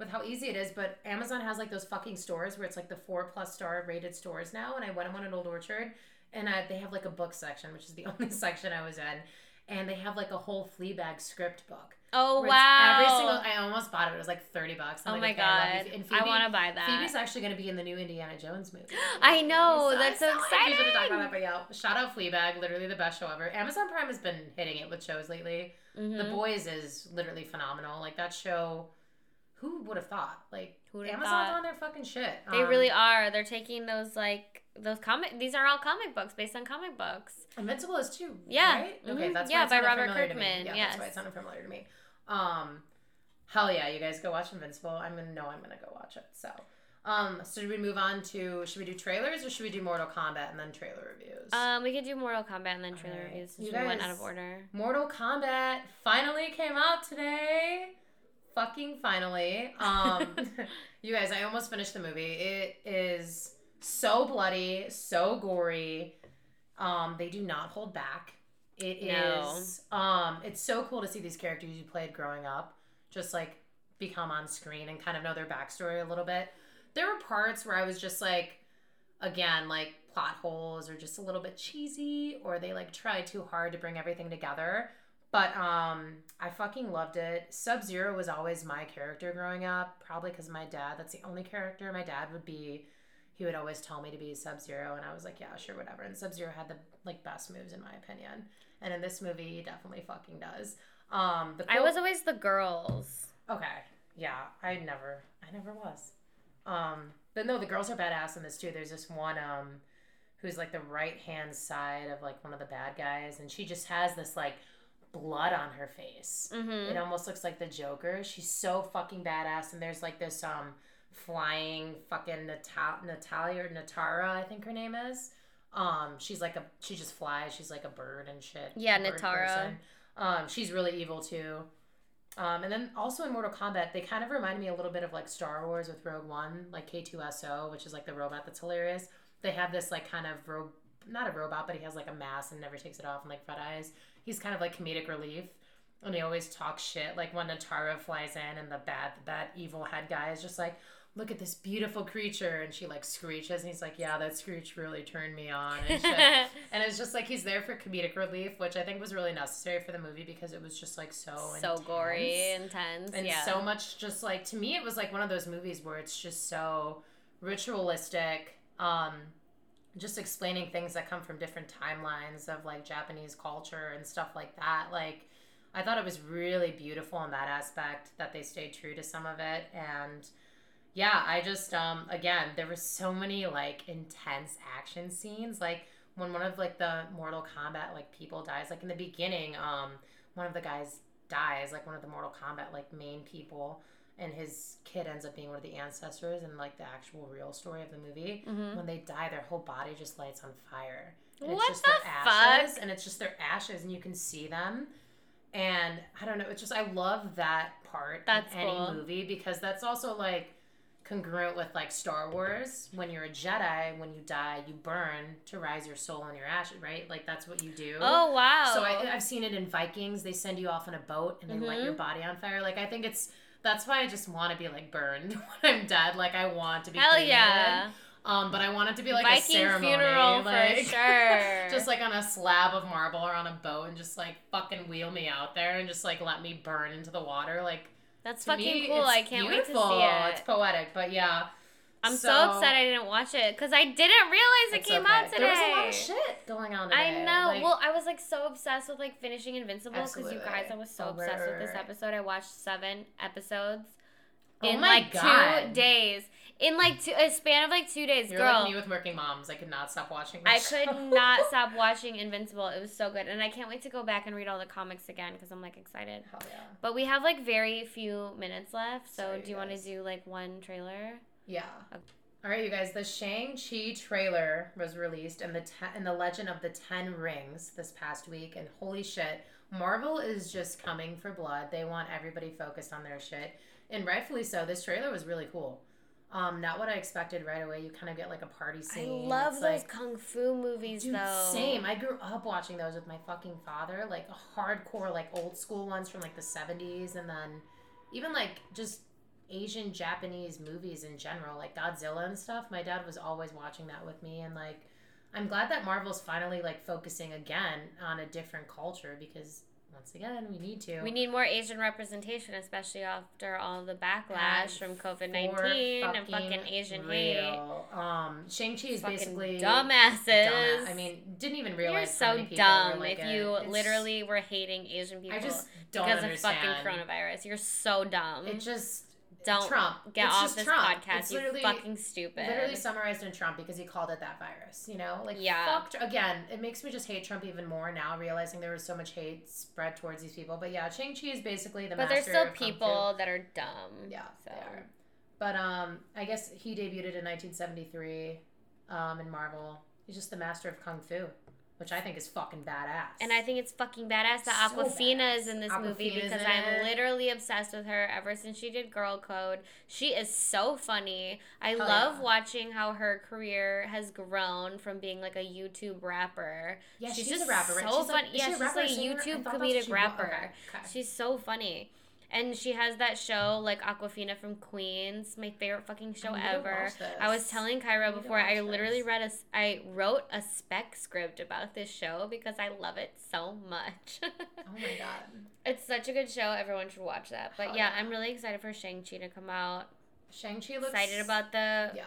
with how easy it is. But Amazon has like those fucking stores where it's like the four plus star rated stores now. And I went in one in Old Orchard, and I, they have like a book section, which is the only section I was in, and they have like a whole Fleabag script book. Oh wow! Every single. I almost bought it. It was like thirty bucks. I'm oh like, my okay, god! And I want to buy that. Phoebe's actually going to be in the new Indiana Jones movie. I know, So that's so. We should have talked about exciting. that, but yeah, shout out Fleabag, literally the best show ever. Amazon Prime has been hitting it with shows lately. The Mhm. Boys is literally phenomenal. Like that show, who would have thought? Like Amazon's thought? on their fucking shit. They Um, really are. They're taking those like those comic. These are all comic books based on comic books. Invincible is too. Yeah. Right? Okay, Mhm. that's Yeah, by Robert familiar to me. Kirkman, Yeah, yes. that's why it sounded familiar to me. Um, hell yeah, you guys go watch Invincible. I'm gonna know I'm gonna go watch it. So. Um, so should we move on to should we do trailers or should we do Mortal Kombat and then trailer reviews? Um, we could do Mortal Kombat and then trailer Alright. reviews since You we went out of order. Mortal Kombat finally came out today. Fucking finally. Um you guys, I almost finished the movie. It is so bloody, so gory. Um they do not hold back. It is No. um it's so cool to see these characters you played growing up just like become on screen and kind of know their backstory a little bit. There were parts where I was just like again like plot holes or just a little bit cheesy or they like try too hard to bring everything together but um i fucking loved it sub zero was always my character growing up probably because my dad that's the only character my dad would be he would always tell me to be sub zero and i was like yeah sure whatever and sub zero had the like best moves in my opinion and in this movie he definitely fucking does um the I was always the girls. Okay. Yeah, I never I never was. Um but no, the girls are badass in this too. There's this one um who's like the right hand side of like one of the bad guys and she just has this like blood on her face. Mm-hmm. It almost looks like the Joker. She's so fucking badass and there's like this um flying fucking Nata- Natalia or Nitara, I think her name is. Um she's like a she just flies. She's like a bird and shit. Yeah, Nitara. person. Um she's really evil too. Um, and then also in Mortal Kombat, they kind of remind me a little bit of like Star Wars with Rogue One, like K2SO, which is like the robot that's hilarious. They have this like kind of ro- not a robot, but he has like a mask and never takes it off and like red eyes. He's kind of like comedic relief. And he always talks shit. Like when Nitara flies in and the bad, the bad evil head guy is just like, look at this beautiful creature. And she like screeches. And he's like, yeah, that screech really turned me on. And shit. And it's just like he's there for comedic relief, which I think was really necessary for the movie because it was just like so so gory, intense. intense, and yeah. so much just like to me it was like one of those movies where it's just so ritualistic um just explaining things that come from different timelines of like Japanese culture and stuff like that like I thought it was really beautiful in that aspect that they stayed true to some of it. And yeah, I just um again, there were so many like intense action scenes. Like when one of like the Mortal Kombat like people dies like in the beginning um one of the guys dies like one of the Mortal Kombat like main people and his kid ends up being one of the ancestors and like the actual real story of the movie. Mhm. When they die, their whole body just lights on fire. And What it's just the their ashes, and it's just their ashes, and you can see them. And I don't know, it's just I love that part That's in any cool. movie because that's also like congruent with like Star Wars. When you're a Jedi, when you die, you burn to rise your soul in your ashes, right? Like that's what you do. Oh wow. So I, I've seen it in Vikings. They send you off on a boat and they light Mhm. your body on fire. Like I think it's that's why I just want to be like burned when I'm dead. Like I want to be. Hell cremated. yeah. Um, but I want it to be like a Viking ceremony, funeral like, for sure. just like on a slab of marble or on a boat, and just like fucking wheel me out there and just like let me burn into the water. Like That's fucking me, cool. I can't beautiful. wait to see it. It's poetic, but yeah. I'm so, upset I didn't watch it because I didn't realize it came okay. out today. There was a lot of shit going on today. I know. Like, well, I was like so obsessed with like finishing Invincible because you guys, I was so Oh, obsessed right, with this episode. I watched seven episodes Oh in like God. two days. In like two, a span of like two days, You're girl. like me with working moms. I could not stop watching. I this could not stop watching Invincible. It was so good, and I can't wait to go back and read all the comics again because I'm like excited. Hell yeah. But we have like very few minutes left, so Sorry, do you want to do like one trailer? Yeah. All right, you guys. The Shang Chi trailer was released, and the te- and the Legend of the Ten Rings this past week, and holy shit, Marvel is just coming for blood. They want everybody focused on their shit, and rightfully so. This trailer was really cool. Um, not what I expected right away. You kind of get like a party scene. I love It's those like, kung fu movies Dude, though. same. I grew up watching those with my fucking father, like hardcore, like old school ones from like the seventies, and then even like just Asian Japanese movies in general, like Godzilla and stuff. My dad was always watching that with me, and like I'm glad that Marvel's finally like focusing again on a different culture because once again we need to. We need more Asian representation, especially after all the backlash from COVID nineteen and fucking Asian hate. Um, Shang Chi is Fucking basically dumbasses. dumbass. I mean, didn't even realize. you're so many people were, dumb like, if you it's- literally were hating Asian people I just don't because understand. of fucking coronavirus. You're so dumb. It just Don't Trump. Get It's off this Trump. podcast, It's you fucking stupid. literally summarized in Trump because he called it that virus. You know, like Yeah. fuck. Again, it makes me just hate Trump even more now, realizing there was so much hate spread towards these people. But yeah, Shang Chi is basically the. but there's still of Kung Fu. people that are dumb. Yeah, So they are. But um, I guess he debuted in 1973, um, in Marvel. He's just the master of kung fu, which I think is fucking badass. And I think it's fucking badass that So Awkwafina is in this movie because I'm it. literally obsessed with her ever since she did Girl Code. She is so funny. I Hell love yeah. watching how her career has grown from being like a YouTube rapper. yeah, she's she's, just a rapper. Right? so she's funny. Yeah, she a she's like a YouTube thought that's what comedic rapper. Okay. She's so funny. And she has that show like Awkwafina from Queens, my favorite fucking show oh, I ever. I was telling Cairo before I literally this. read a I wrote a spec script about this show because I love it so much. Oh my god. it's such a good show. Everyone should watch that. But yeah, yeah. I'm really excited for Shang-Chi to come out. Shang Chi looks Excited about the Yeah,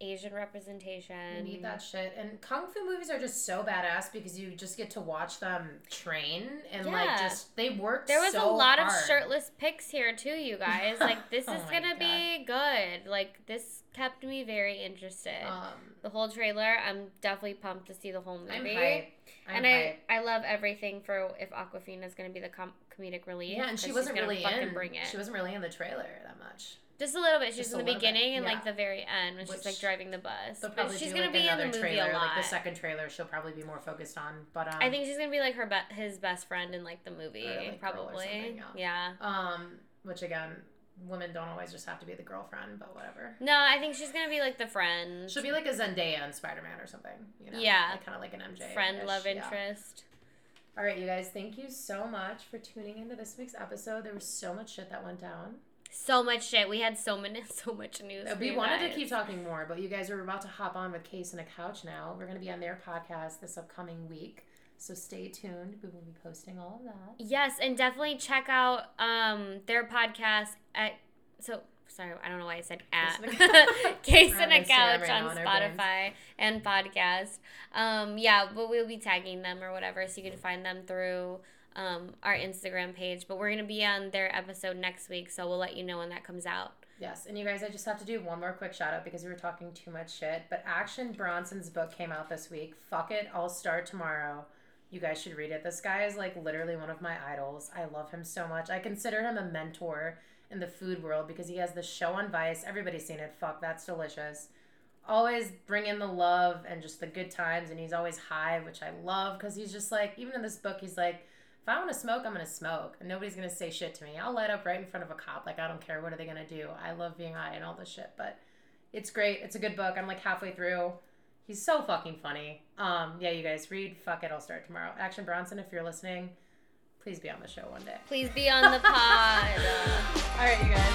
Asian representation. we need that shit. And kung fu movies are just so badass because you just get to watch them train and like just they work. There was so a lot hard. of shirtless pics here too, you guys. Like this Oh is gonna be good. Like this kept me very interested. Um, the whole trailer, I'm definitely pumped to see the whole movie. I'm hype. I'm and hype. I, I love everything for if Awkwafina is going to be the com- comedic relief. Yeah, and she wasn't really in. bring it. She wasn't really in the trailer that much. Just a little bit. She's Just in the little bit, beginning and yeah. like the very end when she's like driving the bus. But probably she's gonna like be in the another movie trailer, a lot. like the second trailer. She'll probably be more focused on. But um, I think she's gonna be like her be- his best friend in like the movie, like, probably. something, yeah. um, which again, women don't always just have to be the girlfriend, but whatever. No, I think she's gonna be like the friend, She'll be like a Zendaya in Spider Man or something. You know? Yeah. like, kind of like an MJ. friend, love yeah. interest. All right, you guys, thank you so much for tuning into this week's episode. There was so much shit that went down. So much shit. We had so many, so much news. for we wanted to keep talking more, but you guys are about to hop on with Case and a Couch now. We're going to be on their podcast this upcoming week. So stay tuned. We will be posting all of that. Yes, and definitely check out um their podcast at so sorry, I don't know why I said at Case and a- Case We're and on a Instagram Couch right on on. Spotify and podcast. Um yeah, but we'll be tagging them or whatever so you can find them through um our Instagram page. But we're gonna be on their episode next week, so we'll let you know when that comes out. Yes, and you guys, I just have to do one more quick shout out because we were talking too much shit. But Action Bronson's book came out this week. Fuck it, I'll start tomorrow. You guys should read it. This guy is like literally one of my idols. I love him so much. I consider him a mentor in the food world because he has the show on Vice. Everybody's seen it. Fuck, that's delicious. Always bring in the love and just the good times, and he's always high, which I love because he's just like, even in this book, he's like, if I want to smoke, I'm gonna smoke, and nobody's gonna say shit to me. I'll light up right in front of a cop. Like I don't care. What are they gonna do? I love being high and all this shit, but it's great. It's a good book. I'm like halfway through. He's so fucking funny. Um, yeah, you guys read. Fuck it. I'll start tomorrow. Action Bronson, if you're listening, please be on the show one day. Please be on the pod. All right, you guys.